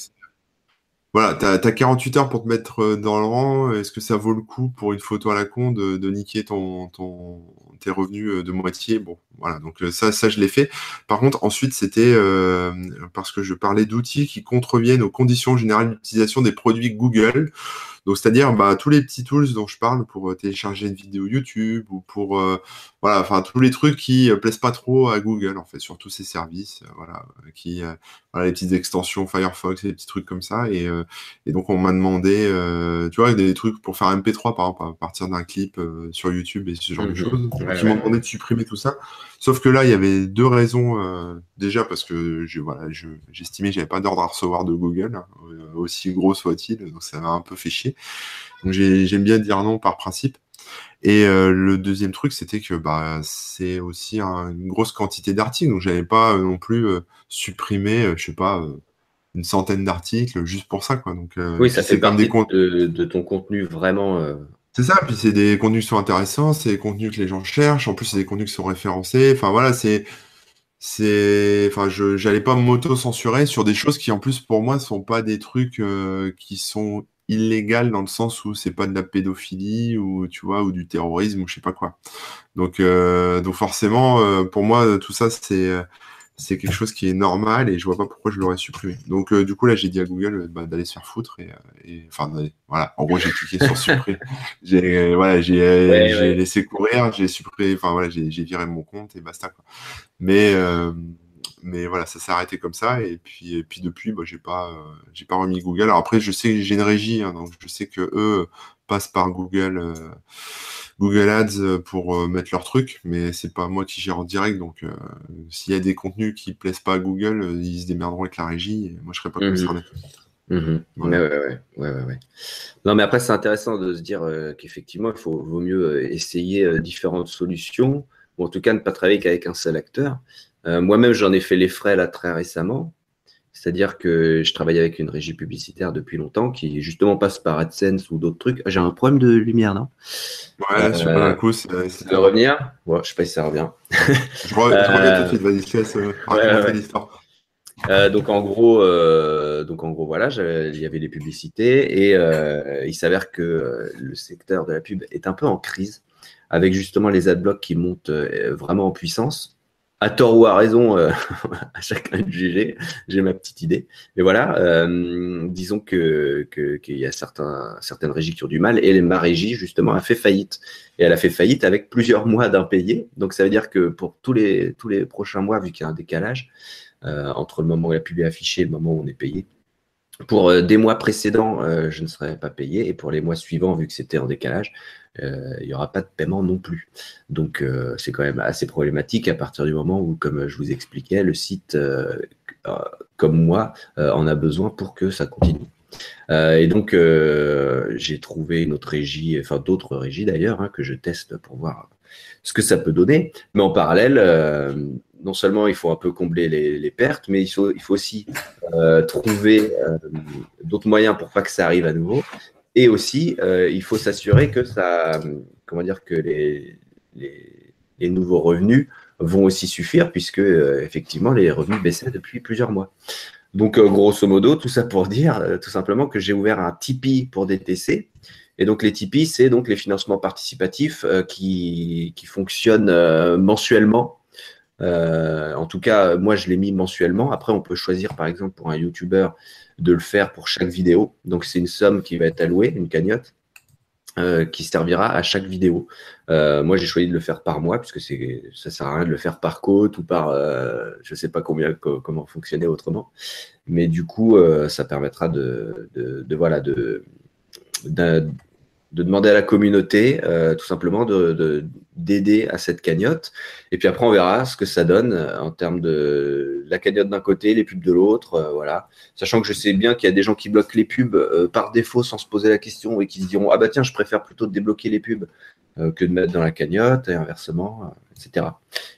voilà, tu as, 48 heures pour te mettre euh, dans le rang. Est-ce que ça vaut le coup pour une photo à la con de, niquer ton, ton, tes revenus euh, de moitié? Bon, voilà, donc euh, ça, ça je l'ai fait. Par contre, ensuite, c'était parce que je parlais d'outils qui contreviennent aux conditions générales d'utilisation des produits Google. Donc, c'est-à-dire bah, tous les petits tools dont je parle pour télécharger une vidéo YouTube ou pour voilà, enfin tous les trucs qui euh, plaisent pas trop à Google en fait, sur tous ces services, voilà, qui voilà, les petites extensions Firefox, les petits trucs comme ça. Et, et donc on m'a demandé, tu vois, des trucs pour faire un MP3 par exemple, à partir d'un clip sur YouTube et ce genre de mhm. choses. qui m'ont demandé de supprimer tout ça. Sauf que là, il y avait deux raisons. déjà parce que je, voilà, j'estimais que j'avais pas d'ordre à recevoir de Google, hein, aussi gros soit-il, donc ça m'a un peu fait chier. Donc j'aime bien dire non par principe. Et euh, le deuxième truc, c'était que bah, c'est aussi une grosse quantité d'articles, donc j'avais pas euh, non plus euh, supprimé, je sais pas, une centaine d'articles juste pour ça, quoi. Donc oui, ça fait partie de, de, ton contenu vraiment. C'est ça, puis c'est des contenus qui sont intéressants, c'est des contenus que les gens cherchent, en plus c'est des contenus qui sont référencés. Enfin voilà, c'est c'est enfin je j'allais pas m'auto censurer sur des choses qui en plus pour moi sont pas des trucs qui sont illégal dans le sens où c'est pas de la pédophilie ou tu vois ou du terrorisme ou je sais pas quoi. Donc euh, donc forcément euh, pour moi tout ça c'est c'est quelque chose qui est normal et je vois pas pourquoi je l'aurais supprimé. Donc euh, du coup là j'ai dit à Google bah, d'aller se faire foutre et, et enfin voilà en gros j'ai cliqué sur supprimer. J'ai voilà j'ai j'ai laissé courir, j'ai supprimé enfin voilà j'ai viré mon compte et basta quoi. Mais mais voilà, ça s'est arrêté comme ça. Et puis, et puis depuis, bah, j'ai pas, euh, j'ai pas remis Google. Alors après, je sais que j'ai une régie, hein, donc je sais que eux passent par Google, euh, Google Ads pour euh, mettre leur truc, mais c'est pas moi qui gère en direct. Donc, s'il y a des contenus qui plaisent pas à Google, ils se démerderont avec la régie. Et moi, je serais pas mmh concerné. Mmh ouais, ouais, ouais, ouais, Non, mais après, c'est intéressant de se dire qu'effectivement, il faut, vaut mieux essayer différentes solutions, ou en tout cas ne pas travailler qu'avec un seul acteur. Euh, moi-même, j'en ai fait les frais là très récemment. C'est-à-dire que je travaille avec une régie publicitaire depuis longtemps qui justement passe par AdSense ou d'autres trucs. J'ai un problème de lumière, non? Ouais, sais pas, un coup, c'est. De revenir? Ouais, Je sais pas si ça revient. je, reviens tout de suite, vas-y, je laisse raconter l'histoire. Euh, donc en gros, euh, donc en gros voilà, il y avait des publicités et euh, il s'avère que le secteur de la pub est un peu en crise avec justement les adblocks qui montent vraiment en puissance à tort ou à raison, euh, à chacun de juger. J'ai ma petite idée. Mais voilà, euh, disons que qu'il y a certains, certaines régies qui ont du mal et ma régie justement a fait faillite. Et elle a fait faillite avec plusieurs mois d'impayés. Donc ça veut dire que pour tous les tous les prochains mois, vu qu'il y a un décalage euh, entre le moment où la pub est affichée et le moment où on est payé, pour des mois précédents, je ne serai pas payé. Et pour les mois suivants, vu que c'était en décalage, euh, il n'y aura pas de paiement non plus. Donc euh, c'est quand même assez problématique à partir du moment où, comme je vous expliquais, le site, euh, comme moi, en a besoin pour que ça continue. et donc, j'ai trouvé une autre régie, enfin d'autres régies d'ailleurs, hein, que je teste pour voir ce que ça peut donner. Mais en parallèle, non seulement il faut un peu combler les, pertes, mais il faut, aussi trouver d'autres moyens pour pas que ça arrive à nouveau. Et aussi, euh, il faut s'assurer que ça, comment dire, que les, nouveaux revenus vont aussi suffire, puisque euh, effectivement les revenus baissaient depuis plusieurs mois. Donc, euh, grosso modo, tout ça pour dire tout simplement que j'ai ouvert un Tipeee pour DTC. Et donc, les Tipeee, c'est donc les financements participatifs qui, fonctionnent mensuellement. En tout cas, moi, je l'ai mis mensuellement. Après, on peut choisir, par exemple, pour un YouTuber, de le faire pour chaque vidéo. Donc c'est une somme qui va être allouée, une cagnotte, euh, qui servira à chaque vidéo. Euh, moi j'ai choisi de le faire par mois, puisque c'est, ça sert à rien de le faire par côte ou par, euh, je sais pas combien, comment fonctionner autrement. Mais du coup, ça permettra de, voilà, de demander à la communauté, euh, tout simplement, de d'aider à cette cagnotte. Et puis après, on verra ce que ça donne euh, en termes de la cagnotte d'un côté, les pubs de l'autre, euh, voilà. Sachant que je sais bien qu'il y a des gens qui bloquent les pubs par défaut sans se poser la question et qui se diront ah bah tiens, je préfère plutôt débloquer les pubs que de mettre dans la cagnotte et inversement, etc.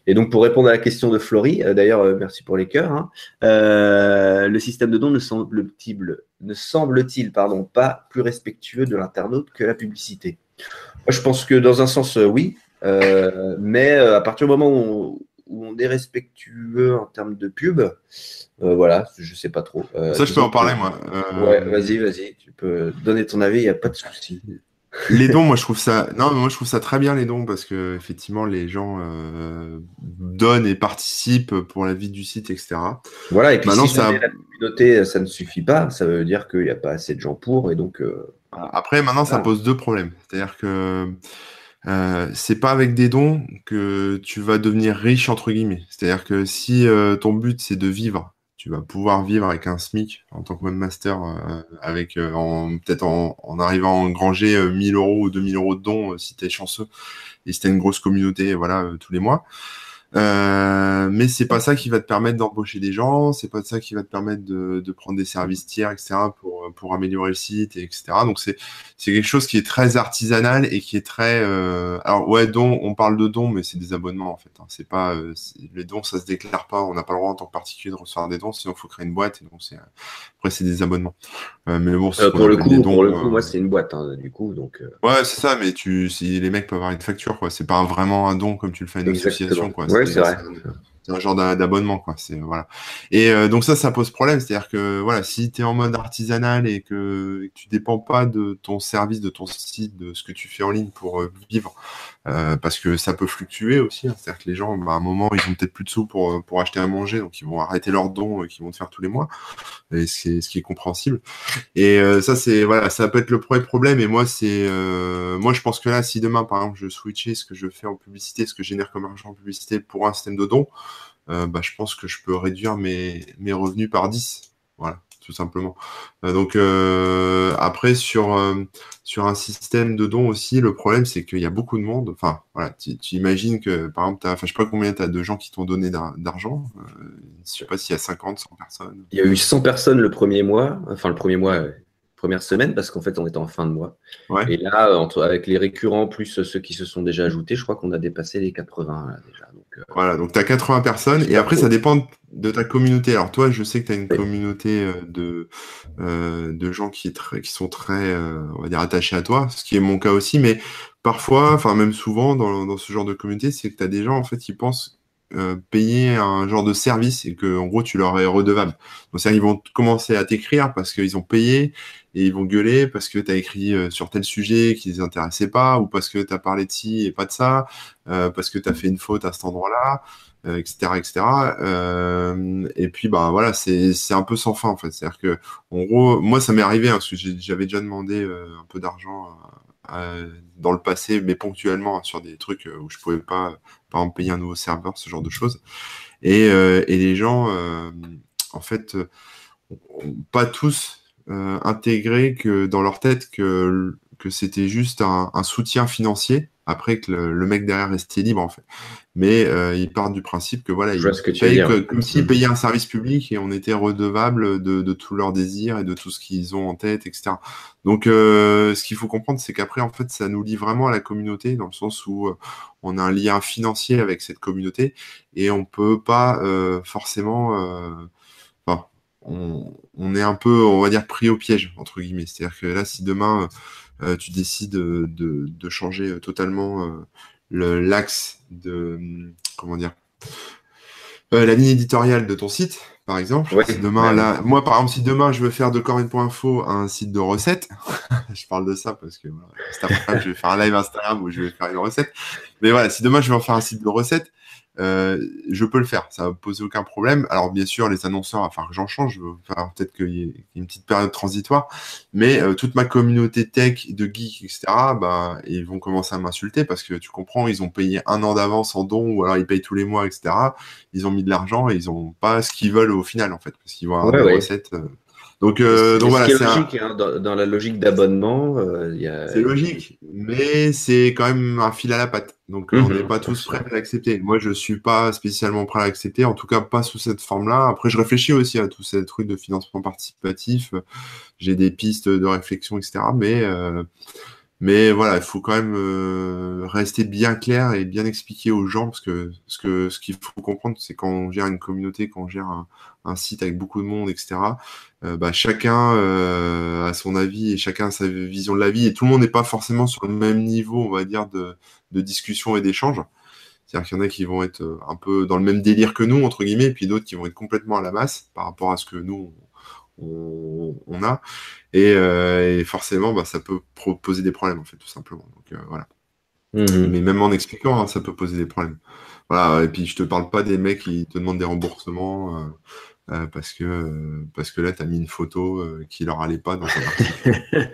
Et donc pour répondre à la question de Florie, d'ailleurs merci pour les cœurs, hein, le système de dons ne semble-t-il ne semble-t-il pardon, pas plus respectueux de l'internaute que la publicité Moi, je pense que dans un sens, euh, oui, euh, mais euh, à partir du moment où on, est respectueux en termes de pub, voilà, je sais pas trop. Ça, je peux en parler, moi. Ouais, vas-y, vas-y, tu peux donner ton avis, il n'y a pas de souci les dons, moi je trouve ça, non, moi je trouve ça très bien les dons parce que effectivement les gens euh, donnent et participent pour la vie du site, etc. Voilà. Et puis Maintenant, si ça... la communauté, ça ne suffit pas. Ça veut dire qu'il n'y a pas assez de gens pour et donc. Euh, Après, maintenant, ça pose deux problèmes. C'est-à-dire que euh, c'est pas avec des dons que tu vas devenir riche entre guillemets. C'est-à-dire que si euh, ton but c'est de vivre tu vas pouvoir vivre avec un SMIC en tant que webmaster, euh, avec euh, peut-être en, arrivant à engranger 1000 euh, euros ou 2000 euros de dons si tu es chanceux et si tu as une grosse communauté voilà, tous les mois. Euh, mais c'est pas ça qui va te permettre d'embaucher des gens, c'est pas ça qui va te permettre de, de, prendre des services tiers, etc. pour, pour améliorer le site, etc. Donc c'est c'est quelque chose qui est très artisanal et qui est très. Euh... Alors ouais, dons, on parle de dons, mais c'est des abonnements en fait. Hein. C'est pas euh, les dons, ça se déclare pas. On n'a pas le droit en tant que particulier de recevoir des dons, sinon il faut créer une boîte. Et donc c'est après c'est des abonnements. Euh, mais bon, pour le coup, pour le coup, moi c'est une boîte hein, du coup, donc. Ouais, c'est ça, mais tu, si les mecs peuvent avoir une facture, quoi. C'est pas vraiment un don comme tu le fais à une association, quoi c'est vrai. C'est un genre d'abonnement, quoi. C'est voilà. Et euh, donc ça, ça pose problème. C'est-à-dire que voilà, si tu es en mode artisanal et que, tu dépends pas de ton service, de ton site, de ce que tu fais en ligne pour euh, vivre, euh, parce que ça peut fluctuer aussi. Hein. C'est-à-dire que les gens, bah, à un moment, ils ont peut-être plus de sous pour, pour acheter à manger, donc ils vont arrêter leurs dons qu'ils vont te faire tous les mois, et ce qui est compréhensible. Et ça, c'est voilà, ça peut être le premier problème. Et moi, c'est moi, je pense que là, si demain, par exemple, je switchais ce que je fais en publicité, ce que je génère comme argent en publicité pour un système de dons, euh, bah, je pense que je peux réduire mes, mes revenus par 10. Voilà, tout simplement. Euh, donc euh, après, sur, sur un système de dons aussi, le problème, c'est qu'il y a beaucoup de monde. Enfin, voilà, tu, imagines que, par exemple, as, je sais pas combien tu as de gens qui t'ont donné d'argent. je sais pas s'il y a 50, 100 personnes. Il y a eu 100 personnes le premier mois. Enfin, le premier mois, première semaine parce qu'en fait on était en fin de mois. Et là, entre, avec les récurrents plus ceux qui se sont déjà ajoutés, je crois qu'on a dépassé les 80 déjà. Donc, euh, voilà, donc tu as 80 personnes et après ça dépend de ta communauté. Alors toi, je sais que tu as une communauté euh, de, euh, de gens qui, très, qui sont très, on va dire, attachés à toi, ce qui est mon cas aussi, mais parfois, enfin même souvent dans, dans ce genre de communauté, c'est que tu as des gens en fait qui pensent euh, payer un genre de service et que en gros tu leur es redevable. Donc c'est ils vont commencer à t'écrire parce qu'ils ont payé et ils vont gueuler parce que tu as écrit euh, sur tel sujet qui les intéressait pas ou parce que tu as parlé de ci et pas de ça, euh, parce que tu as fait une faute à cet endroit-là, etc. etc. et puis bah voilà, c'est un peu sans fin en fait. C'est-à-dire que en gros, moi ça m'est arrivé hein, parce que j'avais déjà demandé un peu d'argent dans le passé, mais ponctuellement hein, sur des trucs où je pouvais pas par exemple payer un nouveau serveur, ce genre de choses. Et, euh, et les gens, euh, en fait, pas tous euh, intégré que dans leur tête que, que c'était juste un, un, soutien financier après que le, mec derrière restait libre en fait. Mais euh, ils partent du principe que voilà, ils payent comme s'ils payaient un service public et on était redevable de, de tous leurs désirs et de tout ce qu'ils ont en tête, etc. Donc euh, ce qu'il faut comprendre, c'est qu'après en fait, ça nous lie vraiment à la communauté dans le sens où euh, on a un lien financier avec cette communauté et on peut pas euh, forcément on, on, est un peu, on va dire, pris au piège, entre guillemets. C'est-à-dire que là, si demain, euh, tu décides de, de, changer totalement euh, l'axe de comment dire euh, la ligne éditoriale de ton site, par exemple. demain, là, moi, par exemple, si demain je veux faire de Corinne.info un site de recettes, je parle de ça parce que voilà, je vais faire un live Instagram où je vais faire une recette. Mais voilà, si demain je veux en faire un site de recettes, euh, je peux le faire, ça va poser aucun problème. Alors bien sûr, les annonceurs, enfin que j'en change, peut-être qu'il y ait une petite période transitoire, mais euh, toute ma communauté tech, de geeks, etc., bah, ils vont commencer à m'insulter parce que tu comprends, ils ont payé un an d'avance en don, ou alors ils payent tous les mois, etc. Ils ont mis de l'argent et ils ont pas ce qu'ils veulent au final, en fait, parce qu'ils vont avoir des recettes. Euh, Donc, euh, donc voilà, c'est logique hein, dans, la logique d'abonnement. Euh, c'est logique, mais c'est quand même un fil à la patte. Donc on mhm. n'est pas tous prêts à l'accepter. Moi, je suis pas spécialement prêt à l'accepter, en tout cas pas sous cette forme-là. Après, je réfléchis aussi à tous ces trucs de financement participatif. J'ai des pistes de réflexion, etc. Mais euh, mais voilà, il faut quand même euh, rester bien clair et bien expliquer aux gens, parce que ce que ce qu'il faut comprendre, c'est quand on gère une communauté, quand on gère un, site avec beaucoup de monde, etc. Euh, bah, chacun euh, a son avis et chacun a sa vision de la vie, et tout le monde n'est pas forcément sur le même niveau, on va dire, de, de discussion et d'échange. C'est-à-dire qu'il y en a qui vont être un peu dans le même délire que nous, entre guillemets, et puis d'autres qui vont être complètement à la masse par rapport à ce que nous, a. Euh, et, forcément, bah, ça peut poser des problèmes, en fait, tout simplement. Donc, euh, voilà. Mhm. Mais même en expliquant, hein, ça peut poser des problèmes. Voilà, et puis je te parle pas des mecs qui te demandent des remboursements euh, parce, que, parce que là, tu as mis une photo qui leur allait pas dans article.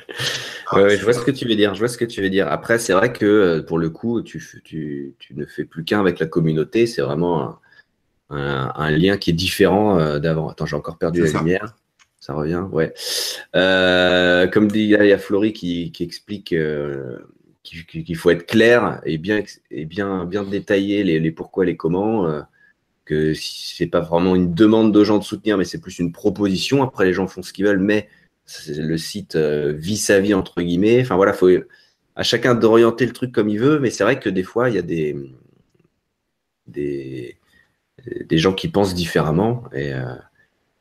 je vois ce que tu veux dire. Je vois ce que tu veux dire. Après, c'est vrai que pour le coup, tu, tu, tu ne fais plus qu'un avec la communauté. C'est vraiment un, lien qui est différent d'avant. Attends, j'ai encore perdu la lumière. Ça revient, ouais. Euh, comme dit, il y a Florie qui, explique euh, qu'il faut être clair et bien, et bien, bien détailler les, pourquoi, les comment. Euh, que c'est pas vraiment une demande de gens de soutenir, mais c'est plus une proposition. Après, les gens font ce qu'ils veulent, mais le site vit sa vie entre guillemets. Enfin voilà, faut à chacun d'orienter le truc comme il veut, mais c'est vrai que des fois, il y a des, des gens qui pensent différemment et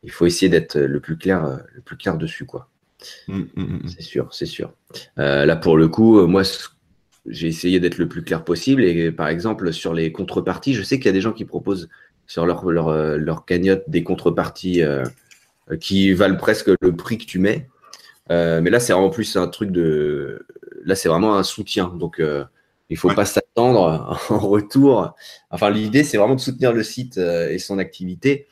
il faut essayer d'être le plus clair, euh, le plus clair dessus, quoi. Mm, mm, mm, c'est sûr, c'est sûr. Euh, là, pour le coup, euh, moi, j'ai essayé d'être le plus clair possible. Et par exemple, sur les contreparties, je sais qu'il y a des gens qui proposent sur leur, leur, cagnotte des contreparties qui valent presque le prix que tu mets. mais là, c'est vraiment plus un truc de. Là, c'est vraiment un soutien. Donc, il ne faut pas s'attendre en retour. Enfin, l'idée, c'est vraiment de soutenir le site et son activité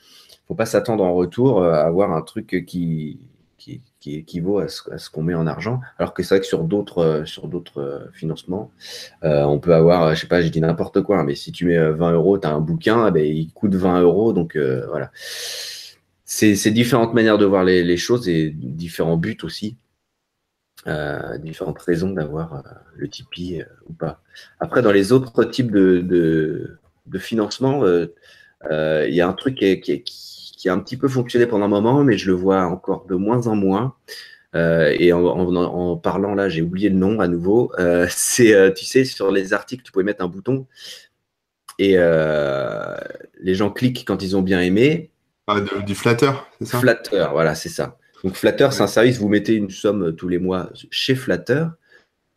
faut pas s'attendre en retour euh, à avoir un truc qui, qui, équivaut à ce, qu'on met en argent. Alors que c'est vrai que sur d'autres euh, sur d'autres euh, financements, on peut avoir, je sais pas, je dis n'importe quoi, hein, mais si tu mets 20 euros, tu as un bouquin, eh ben, il coûte 20 euros. Donc voilà. C'est différentes manières de voir les, choses et différents buts aussi. différentes raisons d'avoir le Tipeee ou pas. Après, dans les autres types de, de, financement, il y a un truc qui, qui, qui a un petit peu fonctionné pendant un moment, mais je le vois encore de moins en moins. Euh, et en, parlant là, j'ai oublié le nom à nouveau. Euh, c'est, euh, tu sais, sur les articles, tu pouvais mettre un bouton et les gens cliquent quand ils ont bien aimé. Ah, du flatteur, c'est ça? Flatteur, voilà, c'est ça. Donc Flatteur, c'est un service, vous mettez une somme tous les mois chez Flatteur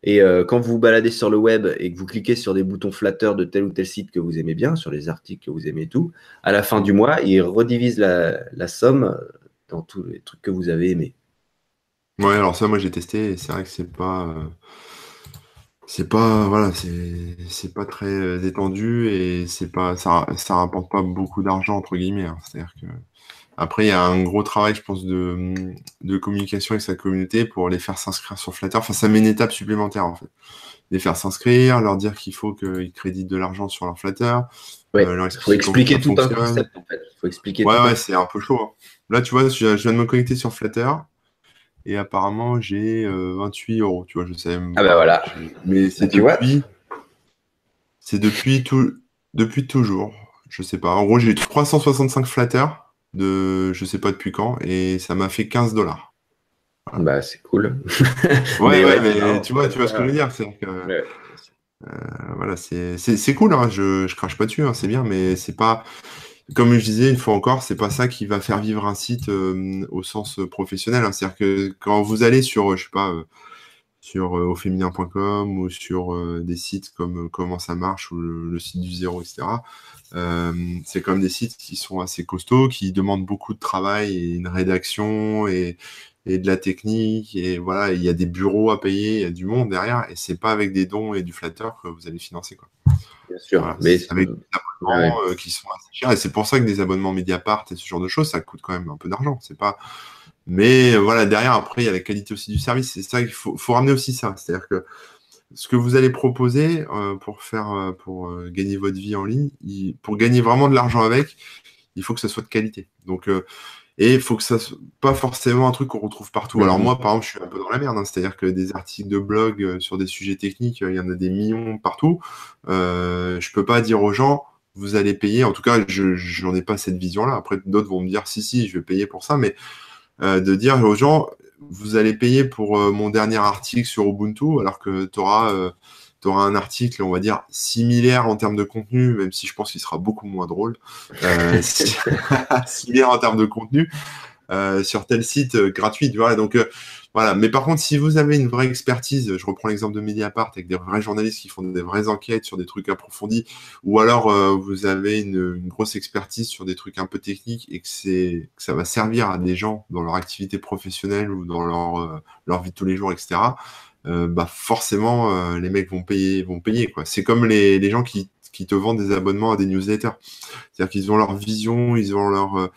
et euh, quand vous vous baladez sur le web et que vous cliquez sur des boutons flatteurs de tel ou tel site que vous aimez bien, sur les articles que vous aimez tout, à la fin du mois, il redivise la, somme dans tous les trucs que vous avez aimés. Ouais, alors ça, moi j'ai testé et c'est vrai que c'est pas. Euh, c'est pas. Voilà, c'est pas très euh, étendu et c'est pas. Ça, ça rapporte pas beaucoup d'argent, entre guillemets. Hein. C'est-à-dire que après, il y a un gros travail, je pense, de, communication avec sa communauté pour les faire s'inscrire sur Flutter. Enfin, ça met une étape supplémentaire, en fait. Les faire s'inscrire, leur dire qu'il faut qu'ils créditent de l'argent sur leur Flutter. Il euh, faut expliquer tout un concept, en fait. Faut expliquer ouais, ouais, c'est un peu chaud. Hein. Là, tu vois, je, viens de me connecter sur Flutter et apparemment, j'ai 28 euh, euros. Tu vois, je sais Ah bah voilà. Mais c'est depuis... C'est depuis, tout... depuis toujours. Je sais pas. En gros, j'ai 365 flatters de je sais pas depuis quand et ça m'a fait 15 dollars. Bah c'est cool. ouais, ouais, mais tu vois, tu vois ce que je veux dire. C'est euh, voilà, c'est cool, hein, je, je crache pas dessus, hein, c'est bien, mais c'est pas. Comme je disais une fois encore, c'est pas ça qui va faire vivre un site euh, au sens professionnel. Hein. C'est-à-dire que quand vous allez sur, je sais pas, euh, sur auféminin.com ou sur des sites comme Comment ça marche ou le site du zéro, etc. Euh, c'est comme des sites qui sont assez costauds, qui demandent beaucoup de travail et une rédaction et, et de la technique. Et voilà, il y a des bureaux à payer, il y a du monde derrière. Et c'est pas avec des dons et du flatteur que vous allez financer. Quoi. Bien sûr. mais c'est avec des abonnements euh, qui sont assez chers. Et c'est pour ça que des abonnements Mediapart et ce genre de choses, ça coûte quand même un peu d'argent. C'est pas. Mais voilà, derrière, après, il y a la qualité aussi du service. C'est ça qu'il faut, faut ramener aussi ça. C'est-à-dire que ce que vous allez proposer euh, pour faire euh, pour euh, gagner votre vie en ligne, pour gagner vraiment de l'argent avec, il faut que ça soit de qualité. Donc Et il faut que ça soit pas forcément un truc qu'on retrouve partout. Alors moi, par exemple, je suis un peu dans la merde, hein. c'est-à-dire que des articles de blog sur des sujets techniques, il y en a des millions partout. Je peux pas dire aux gens, vous allez payer. En tout cas, je n'en ai pas cette vision-là. Après, d'autres vont me dire, si, si, je vais payer pour ça, mais de dire aux gens, vous allez payer pour euh, mon dernier article sur Ubuntu, alors que tu auras, euh, un article, on va dire, similaire en termes de contenu, même si je pense qu'il sera beaucoup moins drôle, similaire en termes de contenu, sur tel site gratuit. Tu vois donc, voilà. Mais par contre, si vous avez une vraie expertise, je reprends l'exemple de Mediapart avec des vrais journalistes qui font des vraies enquêtes sur des trucs approfondis, ou alors euh, vous avez une, grosse expertise sur des trucs un peu techniques et que c'est que ça va servir à des gens dans leur activité professionnelle ou dans leur euh, leur vie de tous les jours, etc. Euh, bah forcément, les mecs vont payer, vont payer quoi. C'est comme les, les gens qui qui te vendent des abonnements à des newsletters. C'est-à-dire qu'ils ont leur vision, ils ont leur, euh,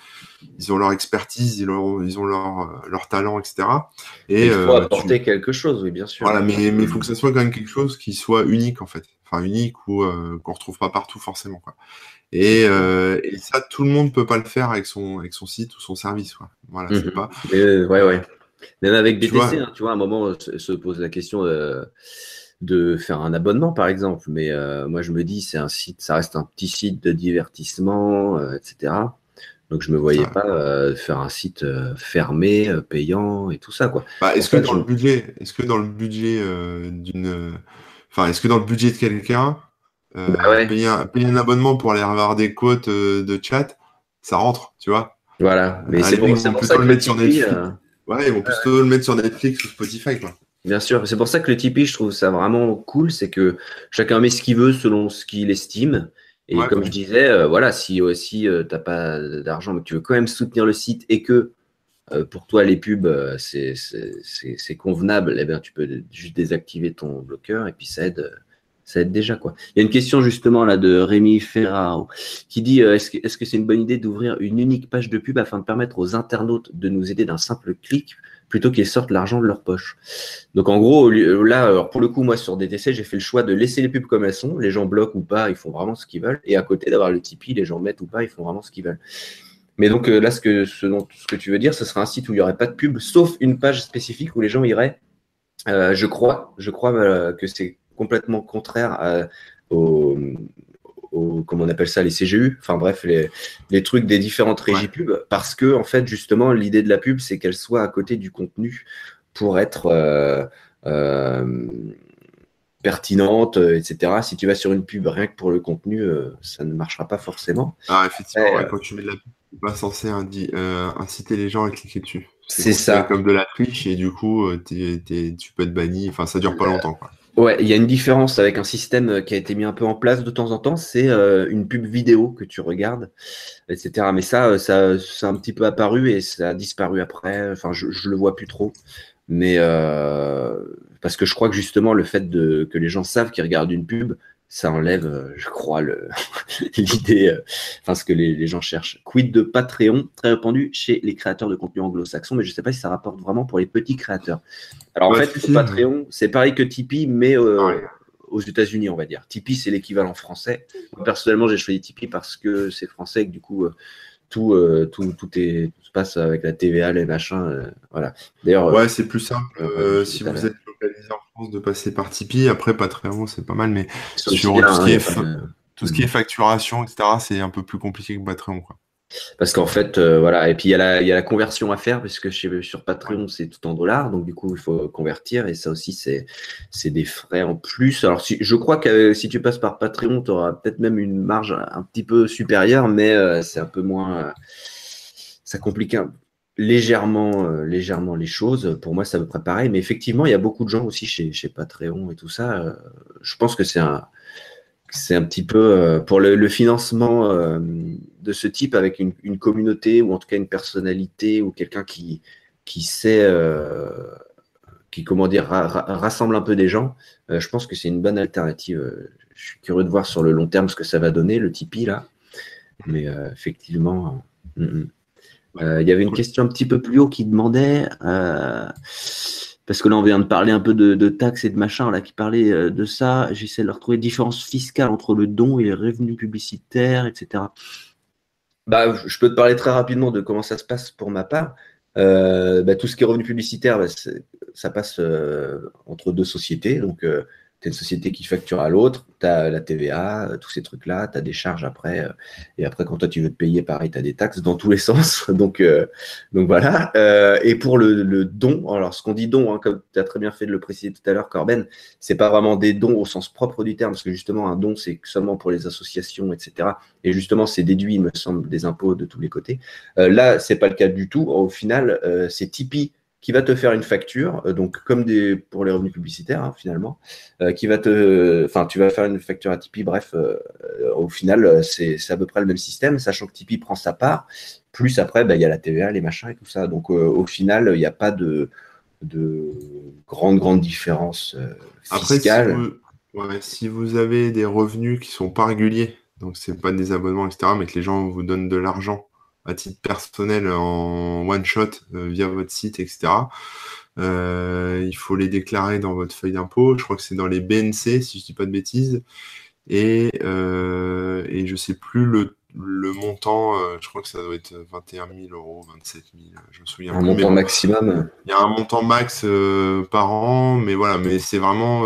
ils ont leur expertise, ils ont, ils ont leur, euh, leur talent, etc. Et, il faut euh, apporter quelque chose, oui, bien sûr. Voilà, mais il faut que ce soit quand même quelque chose qui soit unique, en fait. Enfin, unique ou qu'on retrouve pas partout, forcément. Quoi. Et, et, ça, tout le monde peut pas le faire avec son, avec son site ou son service. Quoi. Voilà, c'est mhm. pas. ouais, ouais. Même avec BTC, tu vois, hein, tu vois à un moment, se pose la question de faire un abonnement, par exemple. Mais euh, moi, je me dis, c'est un site, ça reste un petit site de divertissement, euh, etc. Donc, je me voyais pas euh, faire un site fermé, payant et tout ça, quoi. Bah, est-ce que, dans le budget, est-ce que dans le budget d'une, enfin, est-ce que dans le budget de quelqu'un, bah payer, un, abonnement pour aller avoir des quotes de chat, ça rentre, tu vois Voilà. Mais c'est pour, ça le mettre sur Netflix. Ouais, ils vont plutôt le mettre sur Netflix ou Spotify, quoi. Bien sûr, c'est pour ça que le Tipeee, je trouve ça vraiment cool, c'est que chacun met ce qu'il veut selon ce qu'il estime. Et comme je disais, euh, voilà, si aussi euh, tu n'as pas d'argent, mais que tu veux quand même soutenir le site et que euh, pour toi les pubs c'est convenable, eh bien, tu peux juste désactiver ton bloqueur et puis ça aide, ça aide déjà. Quoi. Il y a une question justement là de Rémi Ferraro qui dit est-ce que c'est une bonne idée d'ouvrir une unique page de pub afin de permettre aux internautes de nous aider d'un simple clic plutôt qu'ils sortent l'argent de leur poche. Donc en gros, là, pour le coup, moi sur DTC, j'ai fait le choix de laisser les pubs comme elles sont. Les gens bloquent ou pas, ils font vraiment ce qu'ils veulent. Et à côté d'avoir le Tipeee, les gens mettent ou pas, ils font vraiment ce qu'ils veulent. Mais donc euh, là, ce que, tu veux dire, ce sera un site où il n'y aurait pas de pub, sauf une page spécifique où les gens iraient. Euh, je crois, je crois euh, que c'est complètement contraire au, comment on appelle ça, les CGU, enfin bref, les, trucs des différentes régies pub, parce que en fait, justement, l'idée de la pub, c'est qu'elle soit à côté du contenu pour être euh, euh, pertinente, etc. Si tu vas sur une pub rien que pour le contenu, euh, ça ne marchera pas forcément. Ah, effectivement, quand tu mets de la pub, tu pas censé inciter les gens à cliquer dessus. C'est ça. Comme de la triche et du coup, tu peux être banni. Enfin, ça dure pas longtemps. Quoi. Ouais, il y a une différence avec un système euh, qui a été mis un peu en place de temps en temps, c'est euh, une pub vidéo que tu regardes, etc. Mais ça, euh, ça, a un petit peu apparu et ça a disparu après. Enfin, je, je le vois plus trop. Mais parce que je crois que justement le fait de, que les gens savent qu'ils regardent une pub, ça enlève, euh, je crois, l'idée, euh, enfin ce que les, gens cherchent. Quid de Patreon, très répandu chez les créateurs de contenu anglo-saxons, mais je ne sais pas si ça rapporte vraiment pour les petits créateurs. Alors en fait, Patreon, c'est pareil que Tipeee, mais euh, aux États-Unis, on va dire. Tipeee, c'est l'équivalent français. personnellement, j'ai choisi Tipeee parce que c'est français et que du coup, tout, tout, tout, est, se passe avec la TVA, les machins. voilà. D'ailleurs. Ouais, c'est plus simple. si vous êtes localisé en France de passer par Tipeee. Après, Patreon, c'est pas mal, mais sur tout, ce qui est tout ce qui est facturation, etc., c'est un peu plus compliqué que Patreon. Quoi. Parce qu'en fait, euh, voilà, et puis il y, a la, y, a la conversion à faire, puisque chez, sur Patreon, c'est tout en dollars, donc du coup, il faut convertir, et ça aussi, c'est des frais en plus. Alors, si, je crois que euh, si tu passes par Patreon, tu auras peut-être même une marge un petit peu supérieure, mais euh, c'est un peu moins. ça complique un, légèrement, euh, légèrement les choses. Pour moi, ça me prépare pareil. Mais effectivement, il y a beaucoup de gens aussi chez, Patreon et tout ça. Euh, je pense que c'est un, c'est un petit peu euh, pour le, financement de ce type avec une, communauté ou en tout cas une personnalité ou quelqu'un qui, qui sait, qui comment dire, rassemble un peu des gens. je pense que c'est une bonne alternative. je suis curieux de voir sur le long terme ce que ça va donner, le Tipeee là. Mais effectivement. Mm, mm. Euh, il y avait une question un petit peu plus haut qui demandait, euh, parce que là on vient de parler un peu de, taxes et de machin, là qui parlait euh, de ça, j'essaie de retrouver différence fiscale entre le don et les revenus publicitaires, etc. bah, je peux te parler très rapidement de comment ça se passe pour ma part. Euh, bah, tout ce qui est revenu publicitaire, bah, ça passe euh, entre deux sociétés. Donc, euh, tu une société qui facture à l'autre, tu as la TVA, euh, tous ces trucs-là, tu as des charges après. Euh, et après, quand toi, tu veux te payer, pareil, tu as des taxes dans tous les sens. donc, euh, donc voilà. et pour le, don, alors ce qu'on dit don, hein, comme tu as très bien fait de le préciser tout à l'heure, Corben, c'est pas vraiment des dons au sens propre du terme, parce que justement, un don, c'est seulement pour les associations, etc. Et justement, c'est déduit, il me semble, des impôts de tous les côtés. là, c'est pas le cas du tout. Au final, c'est Tipeee qui va te faire une facture, euh, donc comme des, pour les revenus publicitaires hein, finalement, euh, qui va te, enfin tu vas faire une facture à Tipeee, bref, euh, au final c'est à peu près le même système, sachant que Tipeee prend sa part, plus après bah, il y a la TVA, les machins et tout ça, donc au final il n'y a pas de, de grande grande différence fiscale. Après, si vous, si vous avez des revenus qui sont pas réguliers, donc c'est pas des abonnements etc, mais que les gens vous donnent de l'argent à titre personnel en one shot euh, via votre site, etc. Euh, il faut les déclarer dans votre feuille d'impôt. Je crois que c'est dans les BNC, si je dis pas de bêtises. Et, euh, et je sais plus le, le montant, euh, je crois que ça doit être 21 000 euros, 27 000, je me souviens. Un montant maximum. Il y a un montant max par an, mais voilà, mais c'est vraiment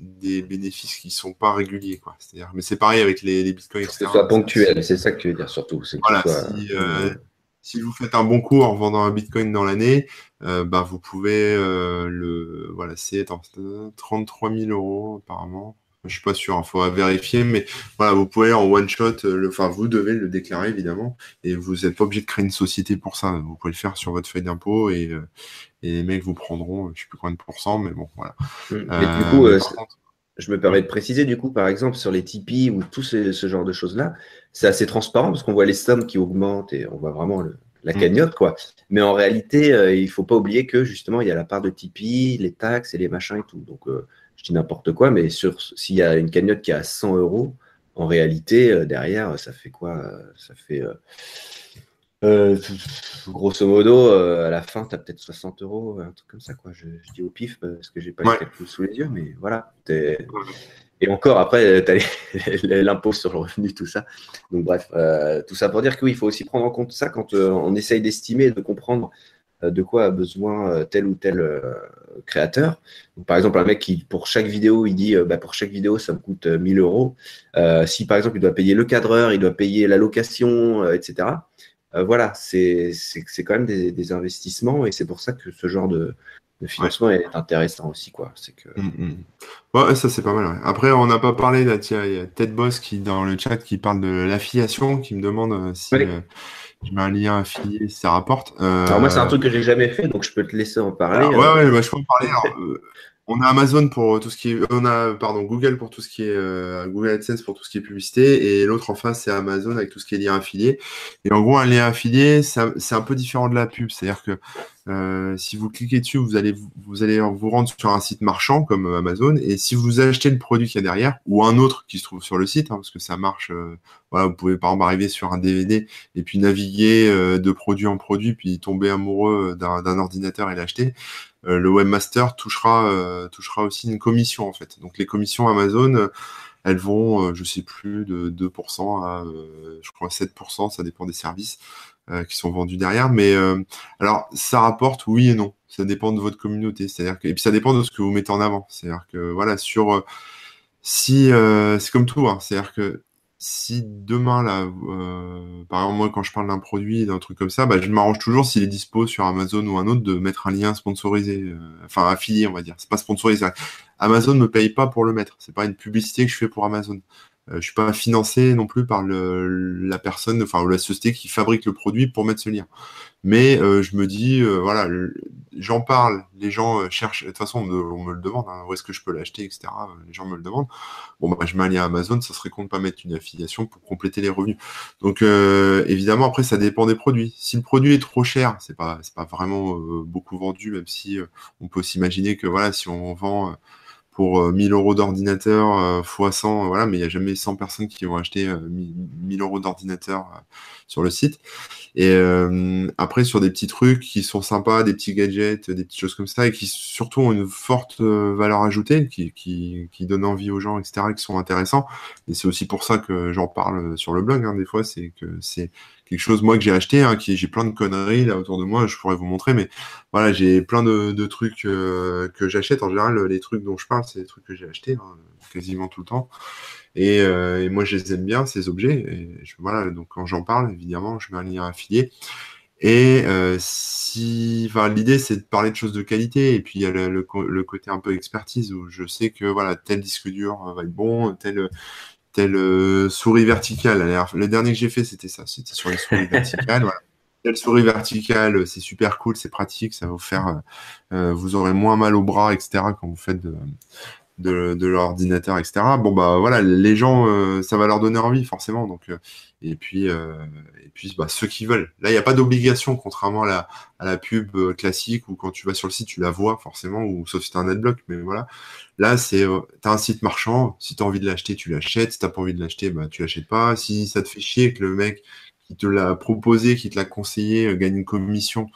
des bénéfices qui sont pas réguliers, quoi. C'est-à-dire, mais c'est pareil avec les, les bitcoins, etc. Que soit ponctuel, c'est ça que tu veux dire surtout. Voilà, si, euh, si, vous faites un bon coup en vendant un bitcoin dans l'année, euh, bah, vous pouvez euh, le, voilà, c'est 33 000 euros apparemment. Je suis pas sûr, il hein, faudra vérifier, mais voilà, vous pouvez en one shot, le, enfin, vous devez le déclarer évidemment, et vous n'êtes pas obligé de créer une société pour ça. Vous pouvez le faire sur votre feuille d'impôt et, et les mecs vous prendront, je sais plus combien de pourcents, mais bon, voilà. Mais du coup, je me permets de préciser, du coup, par exemple, sur les Tipeee ou tout ce, genre de choses-là, c'est assez transparent parce qu'on voit les sommes qui augmentent et on voit vraiment la mm. cagnotte, quoi. Mais en réalité, euh, il ne faut pas oublier que justement, il y a la part de Tipeee, les taxes et les machins et tout. Donc, euh, je dis n'importe quoi, mais s'il y a une cagnotte qui est à 100 euros, en réalité, euh, derrière, ça fait quoi Ça fait euh, grosso modo, euh, à la fin, tu as peut-être 60 euros, un truc comme ça. Quoi. Je, dis au pif parce que j'ai pas les calculs sous les yeux, mais voilà. Et encore, après, tu as l'impôt sur le revenu, tout ça. Donc, bref, euh, tout ça pour dire qu'il faut aussi prendre en compte ça quand on essaye d'estimer, de comprendre de quoi a besoin tel ou tel créateur. par exemple, un mec qui, pour chaque vidéo, il dit bah, pour chaque vidéo, ça me coûte 1000 euros. si par exemple, il doit payer le cadreur, il doit payer la location, etc euh, voilà, c'est quand même des, investissements et c'est pour ça que ce genre de, financement est intéressant aussi. quoi. C'est que... Mm, mm. ça c'est pas mal. Après, on n'a pas parlé, là, tiens, il y a Ted Boss qui, dans le chat, qui parle de l'affiliation, qui me demande euh, si euh, je mets un lien affilié, si ça rapporte. Alors moi, c'est un truc que j'ai jamais fait, donc je peux te laisser en parler. ouais, ouais, bah, je peux en parler. On a Amazon pour tout ce qui est, on a pardon Google pour tout ce qui est euh, Google AdSense pour tout ce qui est publicité et l'autre en face c'est Amazon avec tout ce qui est lien affilié. Et en gros un lien affilié c'est un peu différent de la pub, c'est-à-dire que euh, si vous cliquez dessus, vous allez vous allez vous rendre sur un site marchand comme Amazon, et si vous achetez le produit qu'il y a derrière ou un autre qui se trouve sur le site, hein, parce que ça marche, euh, vous pouvez par exemple arriver sur un DVD et puis naviguer de produit en produit, puis tomber amoureux d'un ordinateur et l'acheter. Le webmaster touchera touchera aussi une commission en fait. Donc les commissions Amazon elles vont, je sais plus, de 2% à, je crois, 7%, ça dépend des services. Euh, qui sont vendus derrière. Mais euh, alors, ça rapporte oui et non. Ça dépend de votre communauté. C'est-à-dire que, et puis ça dépend de ce que vous mettez en avant. C'est-à-dire que voilà, sur euh, si c'est comme tout, hein, c'est-à-dire que si demain là, par exemple moi quand je parle d'un produit, d'un truc comme ça, bah, je m'arrange toujours s'il est dispo sur Amazon ou un autre de mettre un lien sponsorisé, enfin affilié on va dire. C'est pas sponsorisé. Amazon me paye pas pour le mettre. C'est pas une publicité que je fais pour Amazon. Euh, je suis pas financé non plus par la personne, enfin la société qui fabrique le produit pour mettre ce lien. Mais euh, je me dis, euh, voilà, j'en parle, les gens cherchent, de toute façon, on me, le demande, hein, où est-ce que je peux l'acheter, etc. Les gens me le demandent. Bon, bah, je mets un lien Amazon, ça serait con de pas mettre une affiliation pour compléter les revenus. Donc, évidemment, après, ça dépend des produits. Si le produit est trop cher, c'est pas, pas vraiment beaucoup vendu, même si on peut s'imaginer que, voilà, si on vend pour 1000 euros d'ordinateur x 100, voilà, mais il n'y a jamais 100 personnes qui vont acheter 1000 euros d'ordinateur sur le site. Et après, sur des petits trucs qui sont sympas, des petits gadgets, des petites choses comme ça, et qui surtout ont une forte valeur ajoutée, qui, qui, envie aux gens, etc., qui sont intéressants. Et c'est aussi pour ça que j'en parle sur le blog, hein, des fois, c'est que c'est quelque chose moi que j'ai acheté, hein, qui j'ai plein de conneries là autour de moi, je pourrais vous montrer, mais voilà, j'ai plein de, trucs euh, que j'achète. En général, les trucs dont je parle, c'est des trucs que j'ai achetés hein, quasiment tout le temps. Et, euh, et, moi, je les aime bien ces objets. Et voilà, donc quand j'en parle, évidemment, je mets un lien affilié. Et euh, si, enfin, l'idée c'est de parler de choses de qualité, et puis il y a le, le, le, côté un peu expertise où je sais que voilà tel disque dur va être bon, tel telle euh, souris verticale. Le dernier que j'ai fait, c'était ça. C'était sur les souris verticales. Telle souris verticale, c'est super cool, c'est pratique, ça va vous faire, euh, euh, vous aurez moins mal au bras, etc. quand vous faites de, de, de l'ordinateur, etc. Bon bah voilà, les gens, ça va leur donner envie forcément. Donc et puis et puis bah, ceux qui veulent. Là, il n'y a pas d'obligation, contrairement à la, à la pub classique où quand tu vas sur le site, tu la vois forcément, ou sauf si tu un adblock. Mais voilà, Là, c'est, euh, tu as un site marchand, si tu as envie de l'acheter, tu l'achètes. Si tu pas envie de l'acheter, bah, tu l'achètes pas. Si ça te fait chier que le mec qui te l'a proposé, qui te l'a conseillé, euh, gagne une commission,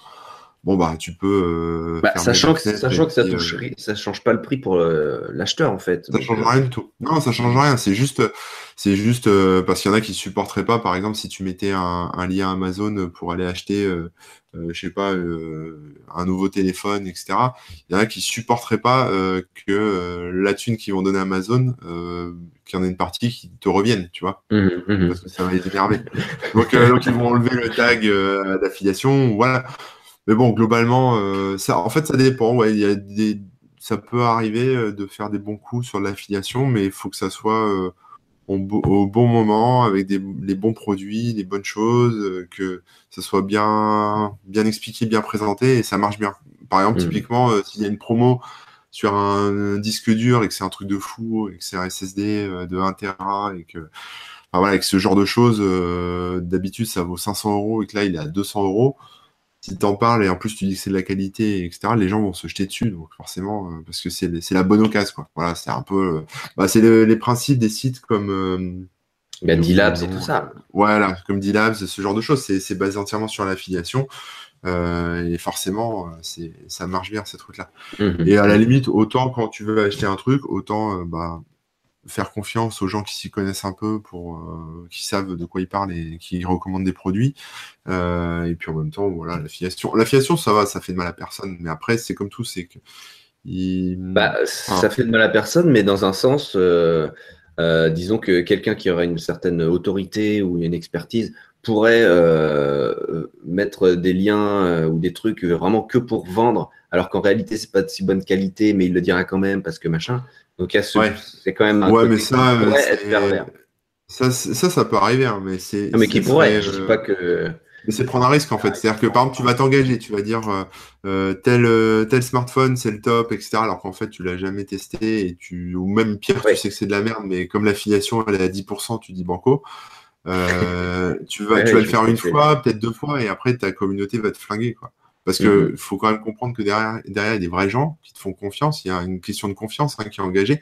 bon, bah, tu peux. Euh, bah, sachant que, sachant que ça, touche, ça change pas le prix pour l'acheteur, en fait. Ça change rien du tout. Non, ça change rien. C'est juste, c'est juste parce qu'il y en a qui supporteraient pas, par exemple, si tu mettais un, un lien Amazon pour aller acheter euh, je sais pas, euh, un nouveau téléphone, etc. Il y en a qui supporteraient pas euh, que la thune qu'ils vont donner à Amazon, qu'il y en ait une partie qui te revienne, tu vois, mmh, mmh. parce que ça va les énerver. donc, donc, ils vont enlever le tag d'affiliation, voilà. Mais bon, globalement, ça, en fait, ça dépend. Ouais, il y a des, ça peut arriver de faire des bons coups sur l'affiliation, mais il faut que ça soit au, bon moment, avec des, les bons produits, des bonnes choses, euh, que ça soit bien, bien expliqué, bien présenté, et ça marche bien. Par exemple, mmh. typiquement, euh, s'il y a une promo sur un, disque dur et que c'est un truc de fou, et que c'est un SSD euh, de 1 Tera, et que, enfin, voilà, avec ce genre de choses, d'habitude, ça vaut 500 euros, et que là, il est à 200 euros si tu en parles et en plus tu dis que c'est de la qualité, etc., les gens vont se jeter dessus, donc forcément, euh, parce que c'est la bonne occasion, quoi. Voilà, c'est un peu. Euh, bah, c'est les principes des sites comme. Euh, ben, D-Labs et tout ça. Voilà, comme D-Labs, ce genre de choses, c'est basé entièrement sur l'affiliation. et forcément, ça marche bien, ces trucs-là. Mmh et à la limite, autant quand tu veux acheter un truc, autant bah, faire confiance aux gens qui s'y connaissent un peu, pour euh, qui savent de quoi ils parlent et qui recommandent des produits. Euh, et puis en même temps, voilà, l'affiliation. L'affiliation, ça va, ça fait de mal à personne. Mais après, c'est comme tout, c'est que. Bah, ça fait de mal à personne, mais dans un sens, euh, disons que quelqu'un qui aurait une certaine autorité ou une expertise pourrait mettre des liens ou des trucs vraiment que pour vendre, alors qu'en réalité, c'est pas de si bonne qualité, mais il le dira quand même parce que machin. Donc, c'est quand même un ouais, mais ça, être Ça, ça, ça peut arriver, hein, mais c'est. mais qui pourrait, je dis pas que. Mais c'est prendre un risque en fait. C'est-à-dire que par exemple, tu vas t'engager, tu vas dire euh, euh, tel, euh, tel smartphone, c'est le top, etc. Alors qu'en fait, tu l'as jamais testé et tu, ou même pire, tu sais que c'est de la merde, mais comme l'affiliation elle est à 10%, tu dis banco. tu vas, tu vas le faire une fois, peut-être deux fois, et après ta communauté va te flinguer, quoi. Parce que mhm. faut quand même comprendre que derrière, derrière, il y a des vrais gens qui te font confiance. Il y a une question de confiance hein, qui est engagée.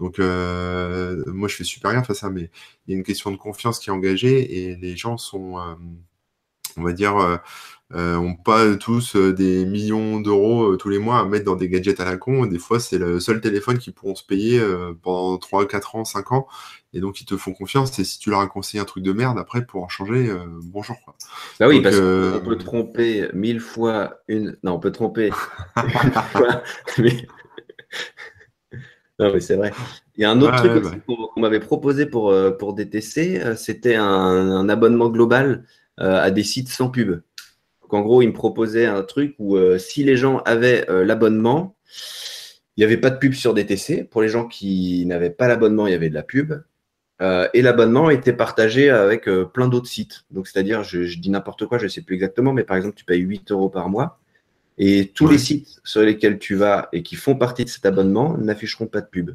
Donc, euh, moi, je fais super bien face à ça, mais il y a une question de confiance qui est engagée et les gens sont, euh, on va dire, euh, euh, ont pas tous euh, des millions d'euros euh, tous les mois à mettre dans des gadgets à la con. Des fois, c'est le seul téléphone qu'ils pourront se payer pendant 3, 4 ans, 5 ans. Et donc, ils te font confiance. Et si tu leur as conseillé un truc de merde, après, pour en changer, bonjour. Quoi. Bah oui, parce qu'on peut tromper mille fois une. Non, on peut tromper Non, mais c'est vrai. Il y a un autre truc qu'on m'avait proposé pour, pour DTC, c'était un, un, abonnement global à des sites sans pub en gros, il me proposait un truc où euh, si les gens avaient euh, l'abonnement, il n'y avait pas de pub sur DTC. Pour les gens qui n'avaient pas l'abonnement, il y avait de la pub. Euh, et l'abonnement était partagé avec plein d'autres sites. Donc, c'est-à-dire, je, dis n'importe quoi, je ne sais plus exactement, mais par exemple, tu payes 8 euros par mois. Et tous les sites sur lesquels tu vas et qui font partie de cet abonnement n'afficheront pas de pub.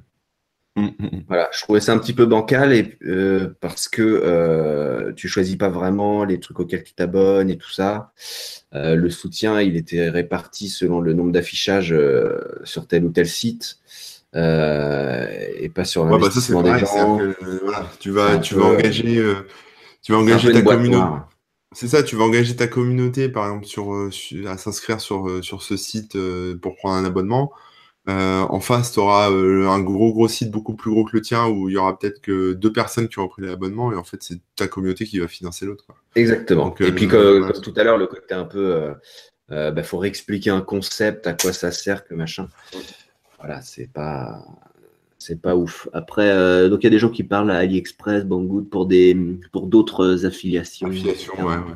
Mm, mm, mm. Voilà, je trouvais ça un petit peu bancal et, euh, parce que euh, tu choisis pas vraiment les trucs auxquels tu t'abonnes et tout ça. Euh, le soutien, il était réparti selon le nombre d'affichages sur tel ou tel site. Et pas sur l'investissement des gens. tu vas, tu vas engager, tu vas engager ta communauté. C'est ça, tu vas engager ta communauté, par exemple, sur, à s'inscrire sur, sur ce site pour prendre un abonnement. Euh, en face, tu auras euh, un gros gros site beaucoup plus gros que le tien où il y aura peut-être que deux personnes qui auront pris l'abonnement et en fait c'est ta communauté qui va financer l'autre. Exactement. et puis euh, comme, tout à l'heure, le côté un peu, il bah, faut réexpliquer un concept, à quoi ça sert, que machin. Voilà, c'est pas, c'est pas ouf. Après, donc il y a des gens qui parlent à AliExpress, Banggood pour des, pour d'autres affiliations. Affiliations, ouais, ouais.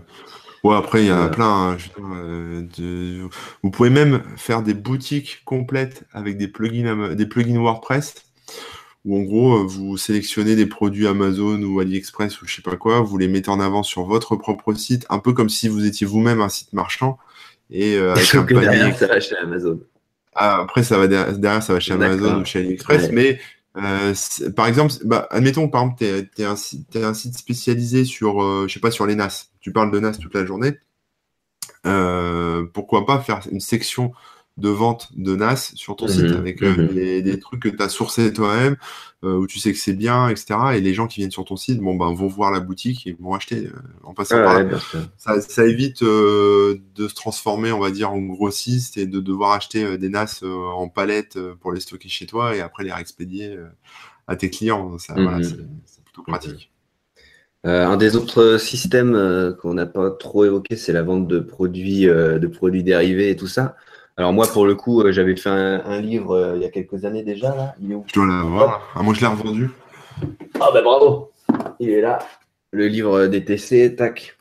Ouais, après, il y a plein. Hein, euh, de... Vous pouvez même faire des boutiques complètes avec des plugins, des plugins WordPress, où en gros, euh, vous sélectionnez des produits Amazon ou AliExpress ou je sais pas quoi, vous les mettez en avant sur votre propre site, un peu comme si vous étiez vous-même un site marchand. Et euh, avec un derrière, ça va chez Amazon. Ah, après, ça va derrière, ça va chez Amazon ou chez AliExpress, mais euh, par exemple, bah, admettons, par exemple, tu es, un, un, site spécialisé sur, euh, je sais pas, sur les NAS. Tu parles de NAS toute la journée. Euh, pourquoi pas faire une section de vente de NAS sur ton site mhm. avec euh, mhm. des, trucs que tu as sourcés toi-même, euh, où tu sais que c'est bien, etc. Et les gens qui viennent sur ton site bon, ben, vont voir la boutique et vont acheter euh, en passant par là. Ça, évite de se transformer, on va dire, en grossiste et de devoir acheter des NAS en palette pour les stocker chez toi et après les réexpédier à tes clients. Mhm. c'est plutôt pratique. un des autres systèmes qu'on n'a pas trop évoqué, c'est la vente de produits, de produits dérivés et tout ça. Alors moi, pour le coup, euh, j'avais fait un, livre euh, il y a quelques années déjà. Là. Il est où? Je dois l'avoir. Ah, moi, je l'ai revendu. Ah ben bravo Il est là. Le livre DTC, tac.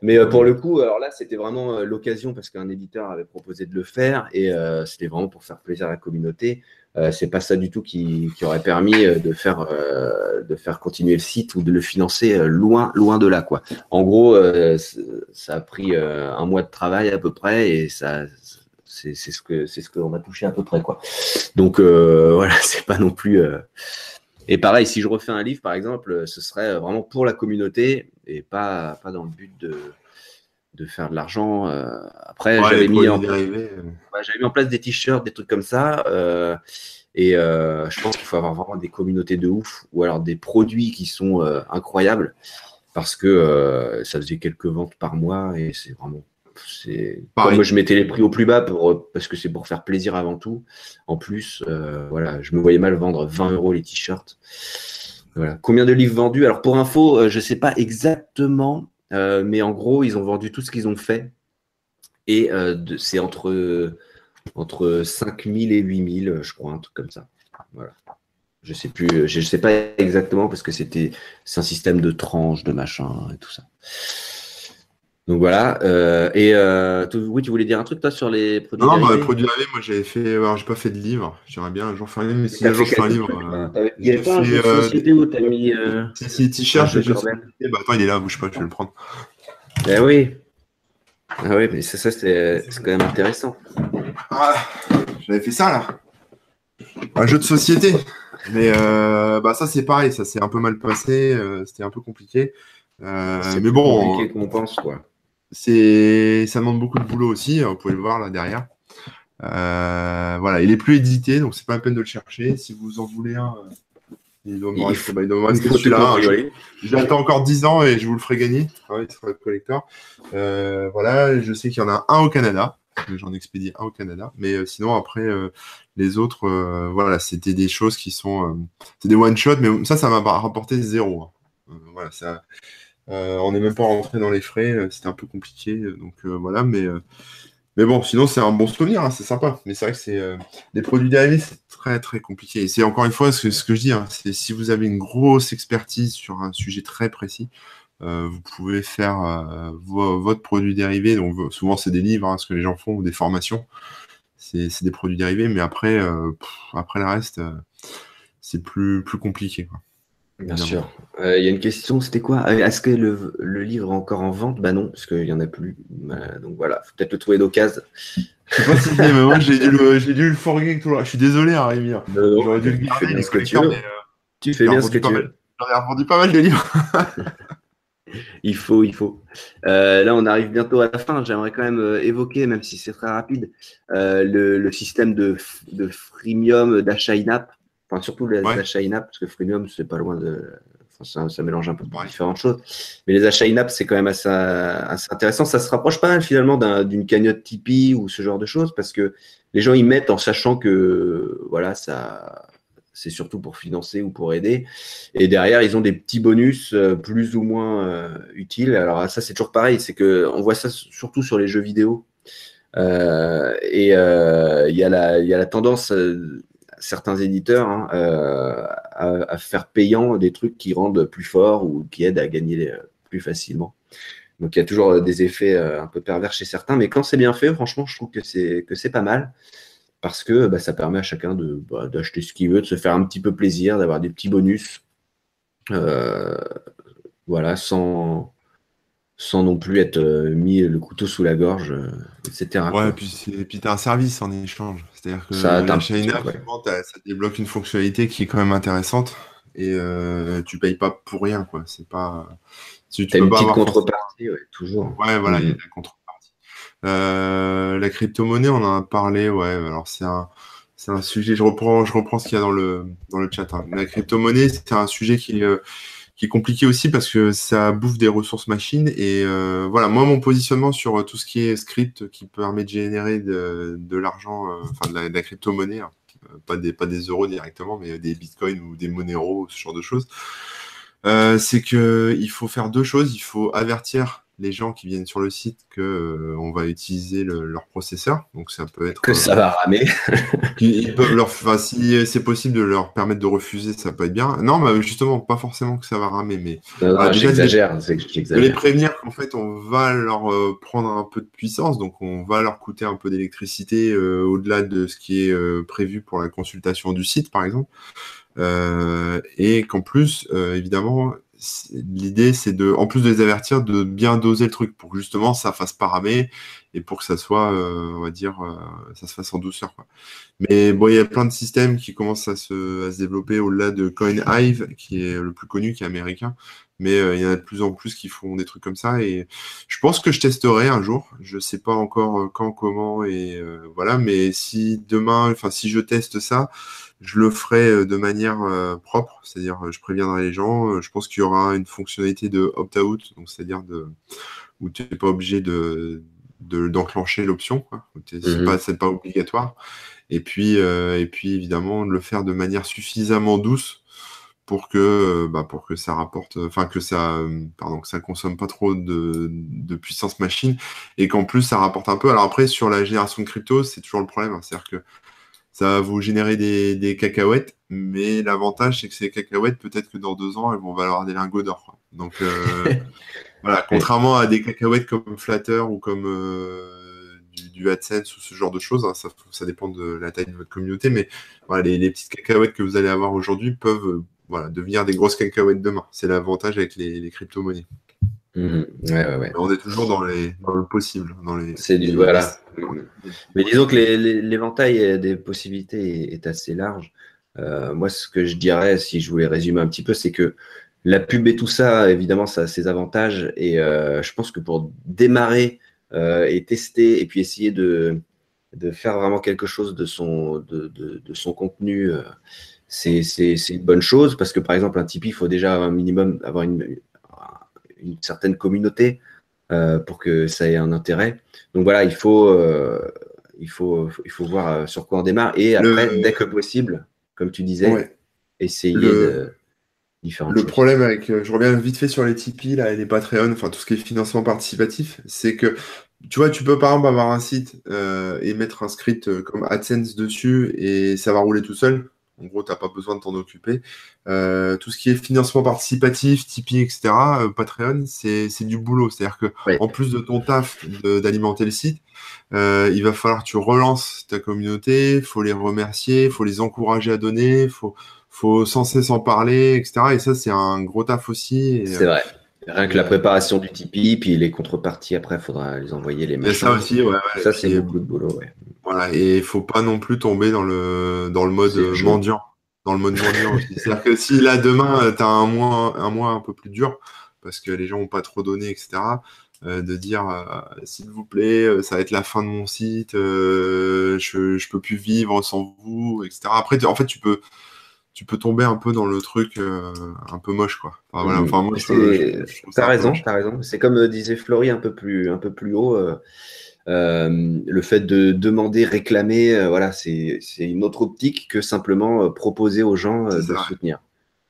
Mais euh, pour le coup, alors là, c'était vraiment l'occasion parce qu'un éditeur avait proposé de le faire et c'était vraiment pour faire plaisir à la communauté. c'est pas ça du tout qui, aurait permis de faire, de faire continuer le site ou de le financer loin, loin de là. Quoi. En gros, ça a pris un mois de travail à peu près et ça, c'est ce que c'est ce qu'on a touché à peu près quoi. Donc euh, voilà, c'est pas non plus. Euh, et pareil, si je refais un livre par exemple, ce serait vraiment pour la communauté et pas pas dans le but de de faire de l'argent. Euh, après, j'avais mis, en... mis en place des t-shirts, des trucs comme ça. et je pense qu'il faut avoir vraiment des communautés de ouf ou alors des produits qui sont incroyables parce que ça faisait quelques ventes par mois et c'est vraiment c'est moi je mettais les prix au plus bas pour, parce que c'est pour faire plaisir avant tout. En plus, euh, voilà, je me voyais mal vendre 20 euros les t-shirts. Voilà. Combien de livres vendus? Alors pour info, euh, je ne sais pas exactement, euh, mais en gros, ils ont vendu tout ce qu'ils ont fait. Et c'est entre, entre 5000 et 8000, je crois, un truc comme ça. Voilà. Je sais plus, je sais pas exactement parce que c'était c'est un système de tranches, de machin et tout ça. Donc voilà. Euh, et euh, oui, tu voulais dire un truc toi sur les produits Non, non bah, les produits dérivés, moi j'avais fait. Alors, j'ai pas fait de livre. J'aimerais bien un jour faire un livre, mais si un jour je fais un livre. Euh, il y a pas un jeu de société où t'as mis. Si, si, t-shirt, je Bah attends, il est là, bouge pas, je vais le prendre. Eh oui. Ah oui, mais ça, ça c'est quand même intéressant. Ah, j'avais fait ça là. Un jeu de société. Mais bah ça c'est pareil, ça s'est un peu mal passé, c'était un peu compliqué. mais bon. compliqué qu'on pense quoi. C'est, ça demande beaucoup de boulot aussi. Vous pouvez le voir là derrière. Euh, voilà, il est plus édité, donc c'est pas la peine de le chercher. Si vous en voulez un, euh, il doit me rester, bah, celui-là. J'attends encore 10 ans et je vous le ferai gagner. Il sera collector. Euh, voilà, je sais qu'il y en a un au Canada. J'en expédie un au Canada. Mais sinon, après, les autres, voilà, c'était des choses qui sont. c'est des one-shot, mais ça, ça m'a rapporté zéro. Hein. voilà, ça. Euh, on n'est même pas rentré dans les frais, euh, c'était un peu compliqué. Euh, donc voilà, mais, mais bon, sinon c'est un bon souvenir, hein, c'est sympa. Mais c'est vrai que c'est des produits dérivés, c'est très très compliqué. Et c'est encore une fois ce que, je dis, hein, c'est si vous avez une grosse expertise sur un sujet très précis, vous pouvez faire votre produit dérivé. Donc souvent c'est des livres, hein, ce que les gens font, ou des formations. C'est des produits dérivés, mais après, après le reste, c'est plus, plus compliqué. Bien sûr. Euh, il y a une question, c'était quoi? Euh, Est-ce que le, livre est encore en vente? Bah non, parce qu'il n'y en a plus. Euh, donc voilà, faut peut-être le trouver d'occasion. Je sais pas si mais moi j'ai dû le, le forger tout Je suis désolé, hein, Rémi. J'aurais dû le garder. Tu fais bien ce que tu veux. tu fais bien ce que tu veux. J'en ai revendu pas mal de livres. il faut, il faut. là, on arrive bientôt à la fin. J'aimerais quand même évoquer, même si c'est très rapide, le, système de, de freemium d'achat in-app Enfin, surtout les achats in-app, parce que freemium, c'est pas loin de. Enfin, ça, mélange un peu différentes choses. Mais les achats in-app, c'est quand même assez, intéressant. Ça se rapproche pas mal finalement d'une cagnotte Tipeee ou ce genre de choses, parce que les gens y mettent en sachant que voilà, ça, c'est surtout pour financer ou pour aider. Et derrière, ils ont des petits bonus euh, plus ou moins euh, utiles. Alors ça, c'est toujours pareil, c'est que on voit ça surtout sur les jeux vidéo. Euh, et il y, a la tendance, certains éditeurs, hein, à, faire payant des trucs qui rendent plus fort ou qui aident à gagner plus facilement. Donc il y a toujours des effets un peu pervers chez certains, mais quand c'est bien fait, franchement, je trouve que c'est pas mal parce que bah, ça permet à chacun bah, d'acheter ce qu'il veut, de se faire un petit peu plaisir, d'avoir des petits bonus. Euh, voilà, sans, sans non plus être euh, mis le couteau sous la gorge, euh, etc. Ouais, et puis tu as un service en échange. C'est-à-dire que ça, la ça débloque une fonctionnalité qui est quand même intéressante et tu payes pas pour rien. quoi. C'est pas. Tu, tu une petite contrepartie, toujours. Ouais, voilà, il y a mm. la contrepartie. Euh, la crypto-monnaie, on en a parlé, ouais. Alors c'est un, c'est un sujet. Je reprends, je reprends ce qu'il y a dans le dans le chat. Hein. La crypto-monnaie, c'est un sujet qui euh, qui est compliqué aussi parce que ça bouffe des ressources machines. Et euh, voilà, moi, mon positionnement sur tout ce qui est script qui permet de générer de, de l'argent, enfin de la, crypto-monnaie, hein. pas des pas des euros directement, mais des bitcoins ou des Monero, ce genre de choses. c'est que il faut faire deux choses. Il faut avertir les gens qui viennent sur le site que euh, on va utiliser leur processeur. Donc ça peut être que ça va ramer. ils peuvent leur, si c'est possible de leur permettre de refuser, ça peut être bien. Non, mais justement, pas forcément que ça va ramer, mais ah, j'exagère, de les prévenir qu'en fait on va leur euh, prendre un peu de puissance, donc on va leur coûter un peu d'électricité euh, au-delà de ce qui est prévu pour la consultation du site, par exemple. et qu'en plus, évidemment, l'idée, c'est de, en plus de les avertir, de bien doser le truc pour que justement ça fasse pas et pour que ça soit, euh, on va dire, euh, ça se fasse en douceur. Quoi. Mais bon, il y a plein de systèmes qui commencent à se, développer au-delà de CoinHive, qui est le plus connu, qui est américain. Mais euh, il y en a de plus en plus qui font des trucs comme ça. Et je pense que je testerai un jour. Je sais pas encore quand, comment et voilà. Mais si demain, enfin, si je teste ça, je le ferai euh, de manière euh, propre, c'est-à-dire euh, je préviendrai les gens. je pense qu'il y aura une fonctionnalité de opt-out, donc c'est-à-dire de où tu n'es pas obligé de d'enclencher l'option, c'est mhm. pas c'est pas obligatoire. Et puis et puis évidemment de le faire de manière suffisamment douce pour que bah, pour que ça rapporte, enfin que ça pardon que ça consomme pas trop de, de puissance machine et qu'en plus ça rapporte un peu. Alors après sur la génération de crypto, c'est toujours le problème, hein. c'est-à-dire que ça va vous générer des, cacahuètes, mais l'avantage, c'est que ces cacahuètes, peut-être que dans deux ans, elles vont valoir des lingots d'or. Donc, euh, voilà, contrairement à des cacahuètes comme Flatter ou comme euh, du, AdSense ou ce genre de choses, hein, ça, dépend de la taille de votre communauté, mais voilà, les, petites cacahuètes que vous allez avoir aujourd'hui peuvent euh, voilà, devenir des grosses cacahuètes demain. C'est l'avantage avec les crypto-monnaies. Mhm. On est toujours dans, les, le possible. Dans les, c'est du, voilà. Mais disons que l'éventail des possibilités est, assez large. Euh, moi, ce que je dirais, si je voulais résumer un petit peu, c'est que la pub et tout ça, évidemment, ça a ses avantages. Et euh, je pense que pour démarrer euh, et tester et puis essayer de, de faire vraiment quelque chose de son, de, de, son contenu, c'est une bonne chose. Parce que, par exemple, un Tipeee, il faut déjà un minimum avoir une, une certaine communauté euh, pour que ça ait un intérêt. Donc voilà, il faut, euh, il faut, il faut voir euh, sur quoi on démarre. Et après, dès que possible, comme tu disais, essayer de différentes Le problème avec, je reviens vite fait sur les Tipeee là, et les Patreon, enfin tout ce qui est financement participatif, c'est que tu vois, tu peux par exemple avoir un site et mettre un script comme AdSense dessus et ça va rouler tout seul. En gros, tu n'as pas besoin de t'en occuper. Euh, tout ce qui est financement participatif, Tipeee, etc., euh, Patreon, c'est du boulot. C'est-à-dire que en plus de ton taf d'alimenter le site, euh, il va falloir que tu relances ta communauté, il faut les remercier, il faut les encourager à donner, il faut, faut sans cesse en parler, etc. Et ça, c'est un gros taf aussi. C'est vrai. Rien que la préparation du Tipeee, puis les contreparties, après, il faudra les envoyer les machins. ça aussi, ouais. ça, c'est beaucoup de boulot, ouais. Voilà, et il faut pas non plus tomber dans le, dans le mode mendiant. Dans le mode mendiant C'est-à-dire que si là, demain, euh, tu as un mois, un mois un peu plus dur, parce que les gens n'ont pas trop donné, etc., euh, de dire euh, s'il vous plaît, ça va être la fin de mon site, je, je peux plus vivre sans vous, etc. Après, en fait, tu peux, tu peux tomber un peu dans le truc euh, un peu moche, quoi. Enfin, voilà, enfin, moi, t'as raison, t'as raison. C'est comme euh, disait Flory un peu plus, un peu plus haut. le fait de demander, réclamer, voilà, c'est une autre optique que simplement proposer aux gens de soutenir.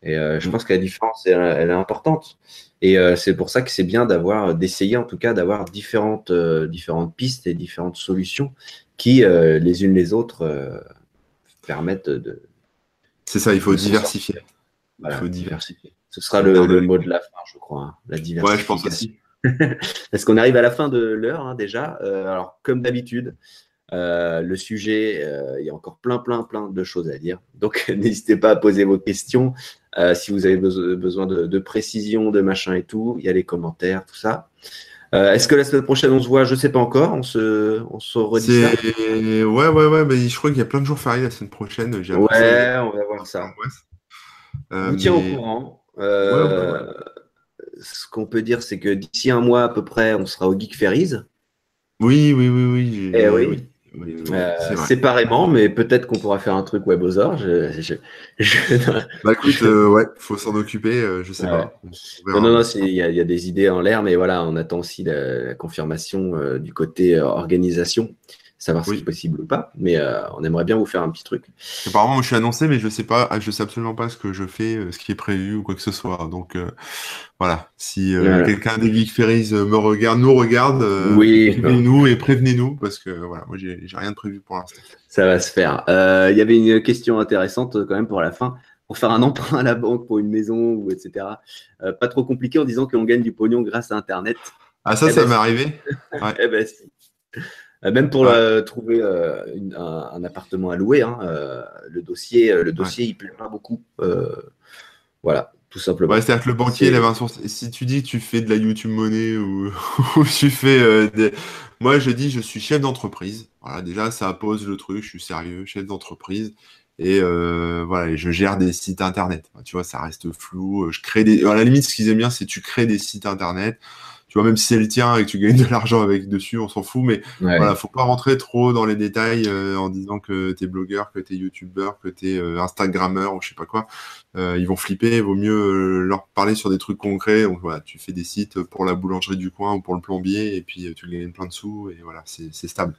Et je mm. pense que la différence, elle, elle est importante. Et c'est pour ça que c'est bien d'avoir, d'essayer en tout cas, d'avoir différentes, différentes pistes et différentes solutions qui, les unes les autres, permettent de. C'est ça, il faut diversifier. il faut diversifier. Ce sera le, mot de la fin, je crois. Hein, la diversification. Ouais, je pense aussi. Est-ce qu'on arrive à la fin de l'heure hein, déjà? Euh, Alors, comme d'habitude, euh, le sujet, euh, il y a encore plein, plein, plein de choses à dire. Donc, n'hésitez pas à poser vos questions. si vous avez besoin de, de, précision, de machin et tout, il y a les commentaires, tout ça. Euh, est-ce que la semaine prochaine on se voit? Je ne sais pas encore. On se, on se redit ça. Ouais, ouais, ouais. Mais je crois qu'il y a plein de jours fériés la semaine prochaine. Ouais, on va voir ça. Euh, Vous tiens au courant. Euh, ce qu'on peut dire, c'est que d'ici un mois à peu près, on sera au Geek Ferries. Oui, oui, oui, oui. Eh oui. oui. Euh, séparément, mais peut-être qu'on pourra faire un truc web aux or. Je, bah écoute, euh, ouais, faut s'en occuper, euh, je sais pas. Non, non, non, il y, a des idées en l'air, mais voilà, on attend aussi la, confirmation du côté organisation savoir si c'est possible ou pas. Mais euh, on aimerait bien vous faire un petit truc. Apparemment, moi, je suis annoncé, mais je sais pas, je sais absolument pas ce que je fais, euh, ce qui est prévu ou quoi que ce soit. Donc euh, voilà, si quelqu'un des Geek Ferries me regarde, nous regarde, oui, nous et prévenez-nous parce que voilà, moi j'ai rien de prévu pour l'instant. Ça va se faire. Il y avait une question intéressante quand même pour la fin. Pour faire un emprunt à la banque pour une maison ou etc. pas trop compliqué en disant qu'on gagne du pognon grâce à Internet. Ah ça, eh ça ben, m'est arrivé. Ouais. eh ben, si. Même pour trouver euh, un, appartement à louer, hein, euh, le dossier, le dossier, il plaît pas beaucoup. voilà, tout simplement. C'est-à-dire que le banquier, un source. Si tu dis que tu fais de la YouTube monnaie ou, tu fais des... Moi, je dis, je suis chef d'entreprise. Voilà, déjà, ça pose le truc. Je suis sérieux, chef d'entreprise. Et voilà, je gère des sites internet. Tu vois, ça reste flou. Je crée des. À la limite, ce qu'ils aiment bien, c'est tu crées des sites internet tu vois, même si c'est le tien et que tu gagnes de l'argent avec dessus, on s'en fout. Mais voilà, faut pas rentrer trop dans les détails euh, en disant que tu es blogueur, que tu es youtubeur, que tu es euh, instagrammeur ou je sais pas quoi. Euh, ils vont flipper. Il vaut mieux leur parler sur des trucs concrets. Donc voilà, tu fais des sites pour la boulangerie du coin ou pour le plombier et puis tu gagnes plein de sous et voilà, c'est stable.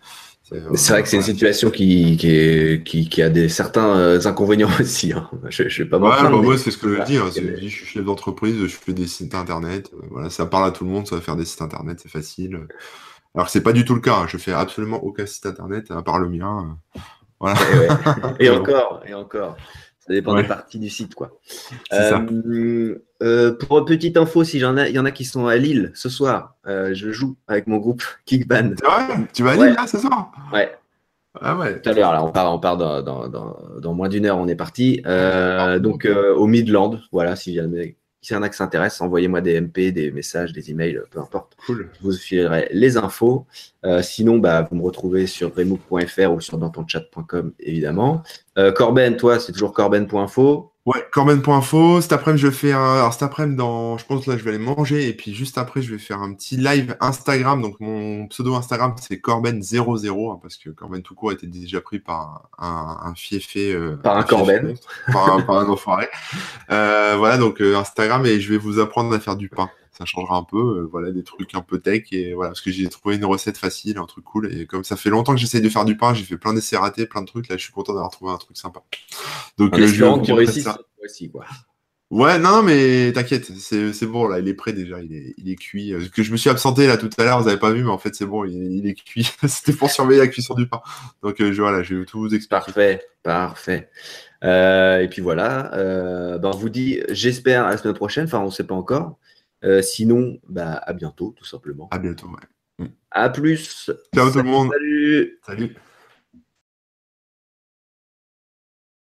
C'est vrai que c'est une situation qui, qui, qui, a des certains inconvénients aussi. Hein. Je, je vais pas ouais, bah, moi, c'est ce que je dis. Hein. Je suis chef d'entreprise, je fais des sites internet. Voilà, ça parle à tout le monde, ça faire des sites internet, c'est facile. Alors c'est pas du tout le cas. Hein. Je fais absolument aucun site internet à part le mien. Voilà. Et, encore, et encore. Ça dépend des parties du site, quoi. Euh, euh, pour petite info, si j'en ai, il y en a qui sont à Lille ce soir. Euh, je joue avec mon groupe Kickban. tu vas à Lille là ce soir? Ouais. Ah ouais. Tout à l'heure, là, on part, on part dans, dans, dans, moins d'une heure, on est parti. donc au Midland, voilà, si jamais s'il y en a qui s'intéressent, envoyez-moi des MP, des messages, des emails, peu importe. Cool. Je vous filerai les infos. Euh, sinon, bah, vous me retrouvez sur remook.fr ou sur dantonchat.com, évidemment. Euh, Corben, toi, c'est toujours corben.info. Ouais, Corben.info. Cet après-midi, je fais un. Alors, cet après-midi, dans... je pense là, je vais aller manger. Et puis, juste après, je vais faire un petit live Instagram. Donc, mon pseudo Instagram, c'est Corben00. Hein, parce que Corben tout court était déjà pris par un, un fiefé. Euh, par un, Corben. par, un, par un enfoiré. Euh, voilà, donc euh, Instagram. Et je vais vous apprendre à faire du pain ça changera un peu, euh, voilà, des trucs un peu tech et voilà, parce que j'ai trouvé une recette facile, un truc cool et comme ça fait longtemps que j'essaye de faire du pain, j'ai fait plein d'essais ratés, plein de trucs, là je suis content d'avoir trouvé un truc sympa. Donc en euh, je vais réussir ça. Aussi, quoi. Ouais, non, mais t'inquiète, c'est bon, là, il est prêt déjà, il est, il est cuit. Euh, que je me suis absenté là tout à l'heure, vous avez pas vu, mais en fait, c'est bon, il, est cuit. C'était pour surveiller la cuisson du pain. Donc, je, voilà, je vais tout vous expliquer. Parfait, parfait. et puis voilà, ben, on vous dit, j'espère, à la semaine prochaine, enfin, on sait pas encore. Euh, sinon, bah, à bientôt, tout simplement. À bientôt, ouais. À plus. Ciao tout le monde. Salut. Salut.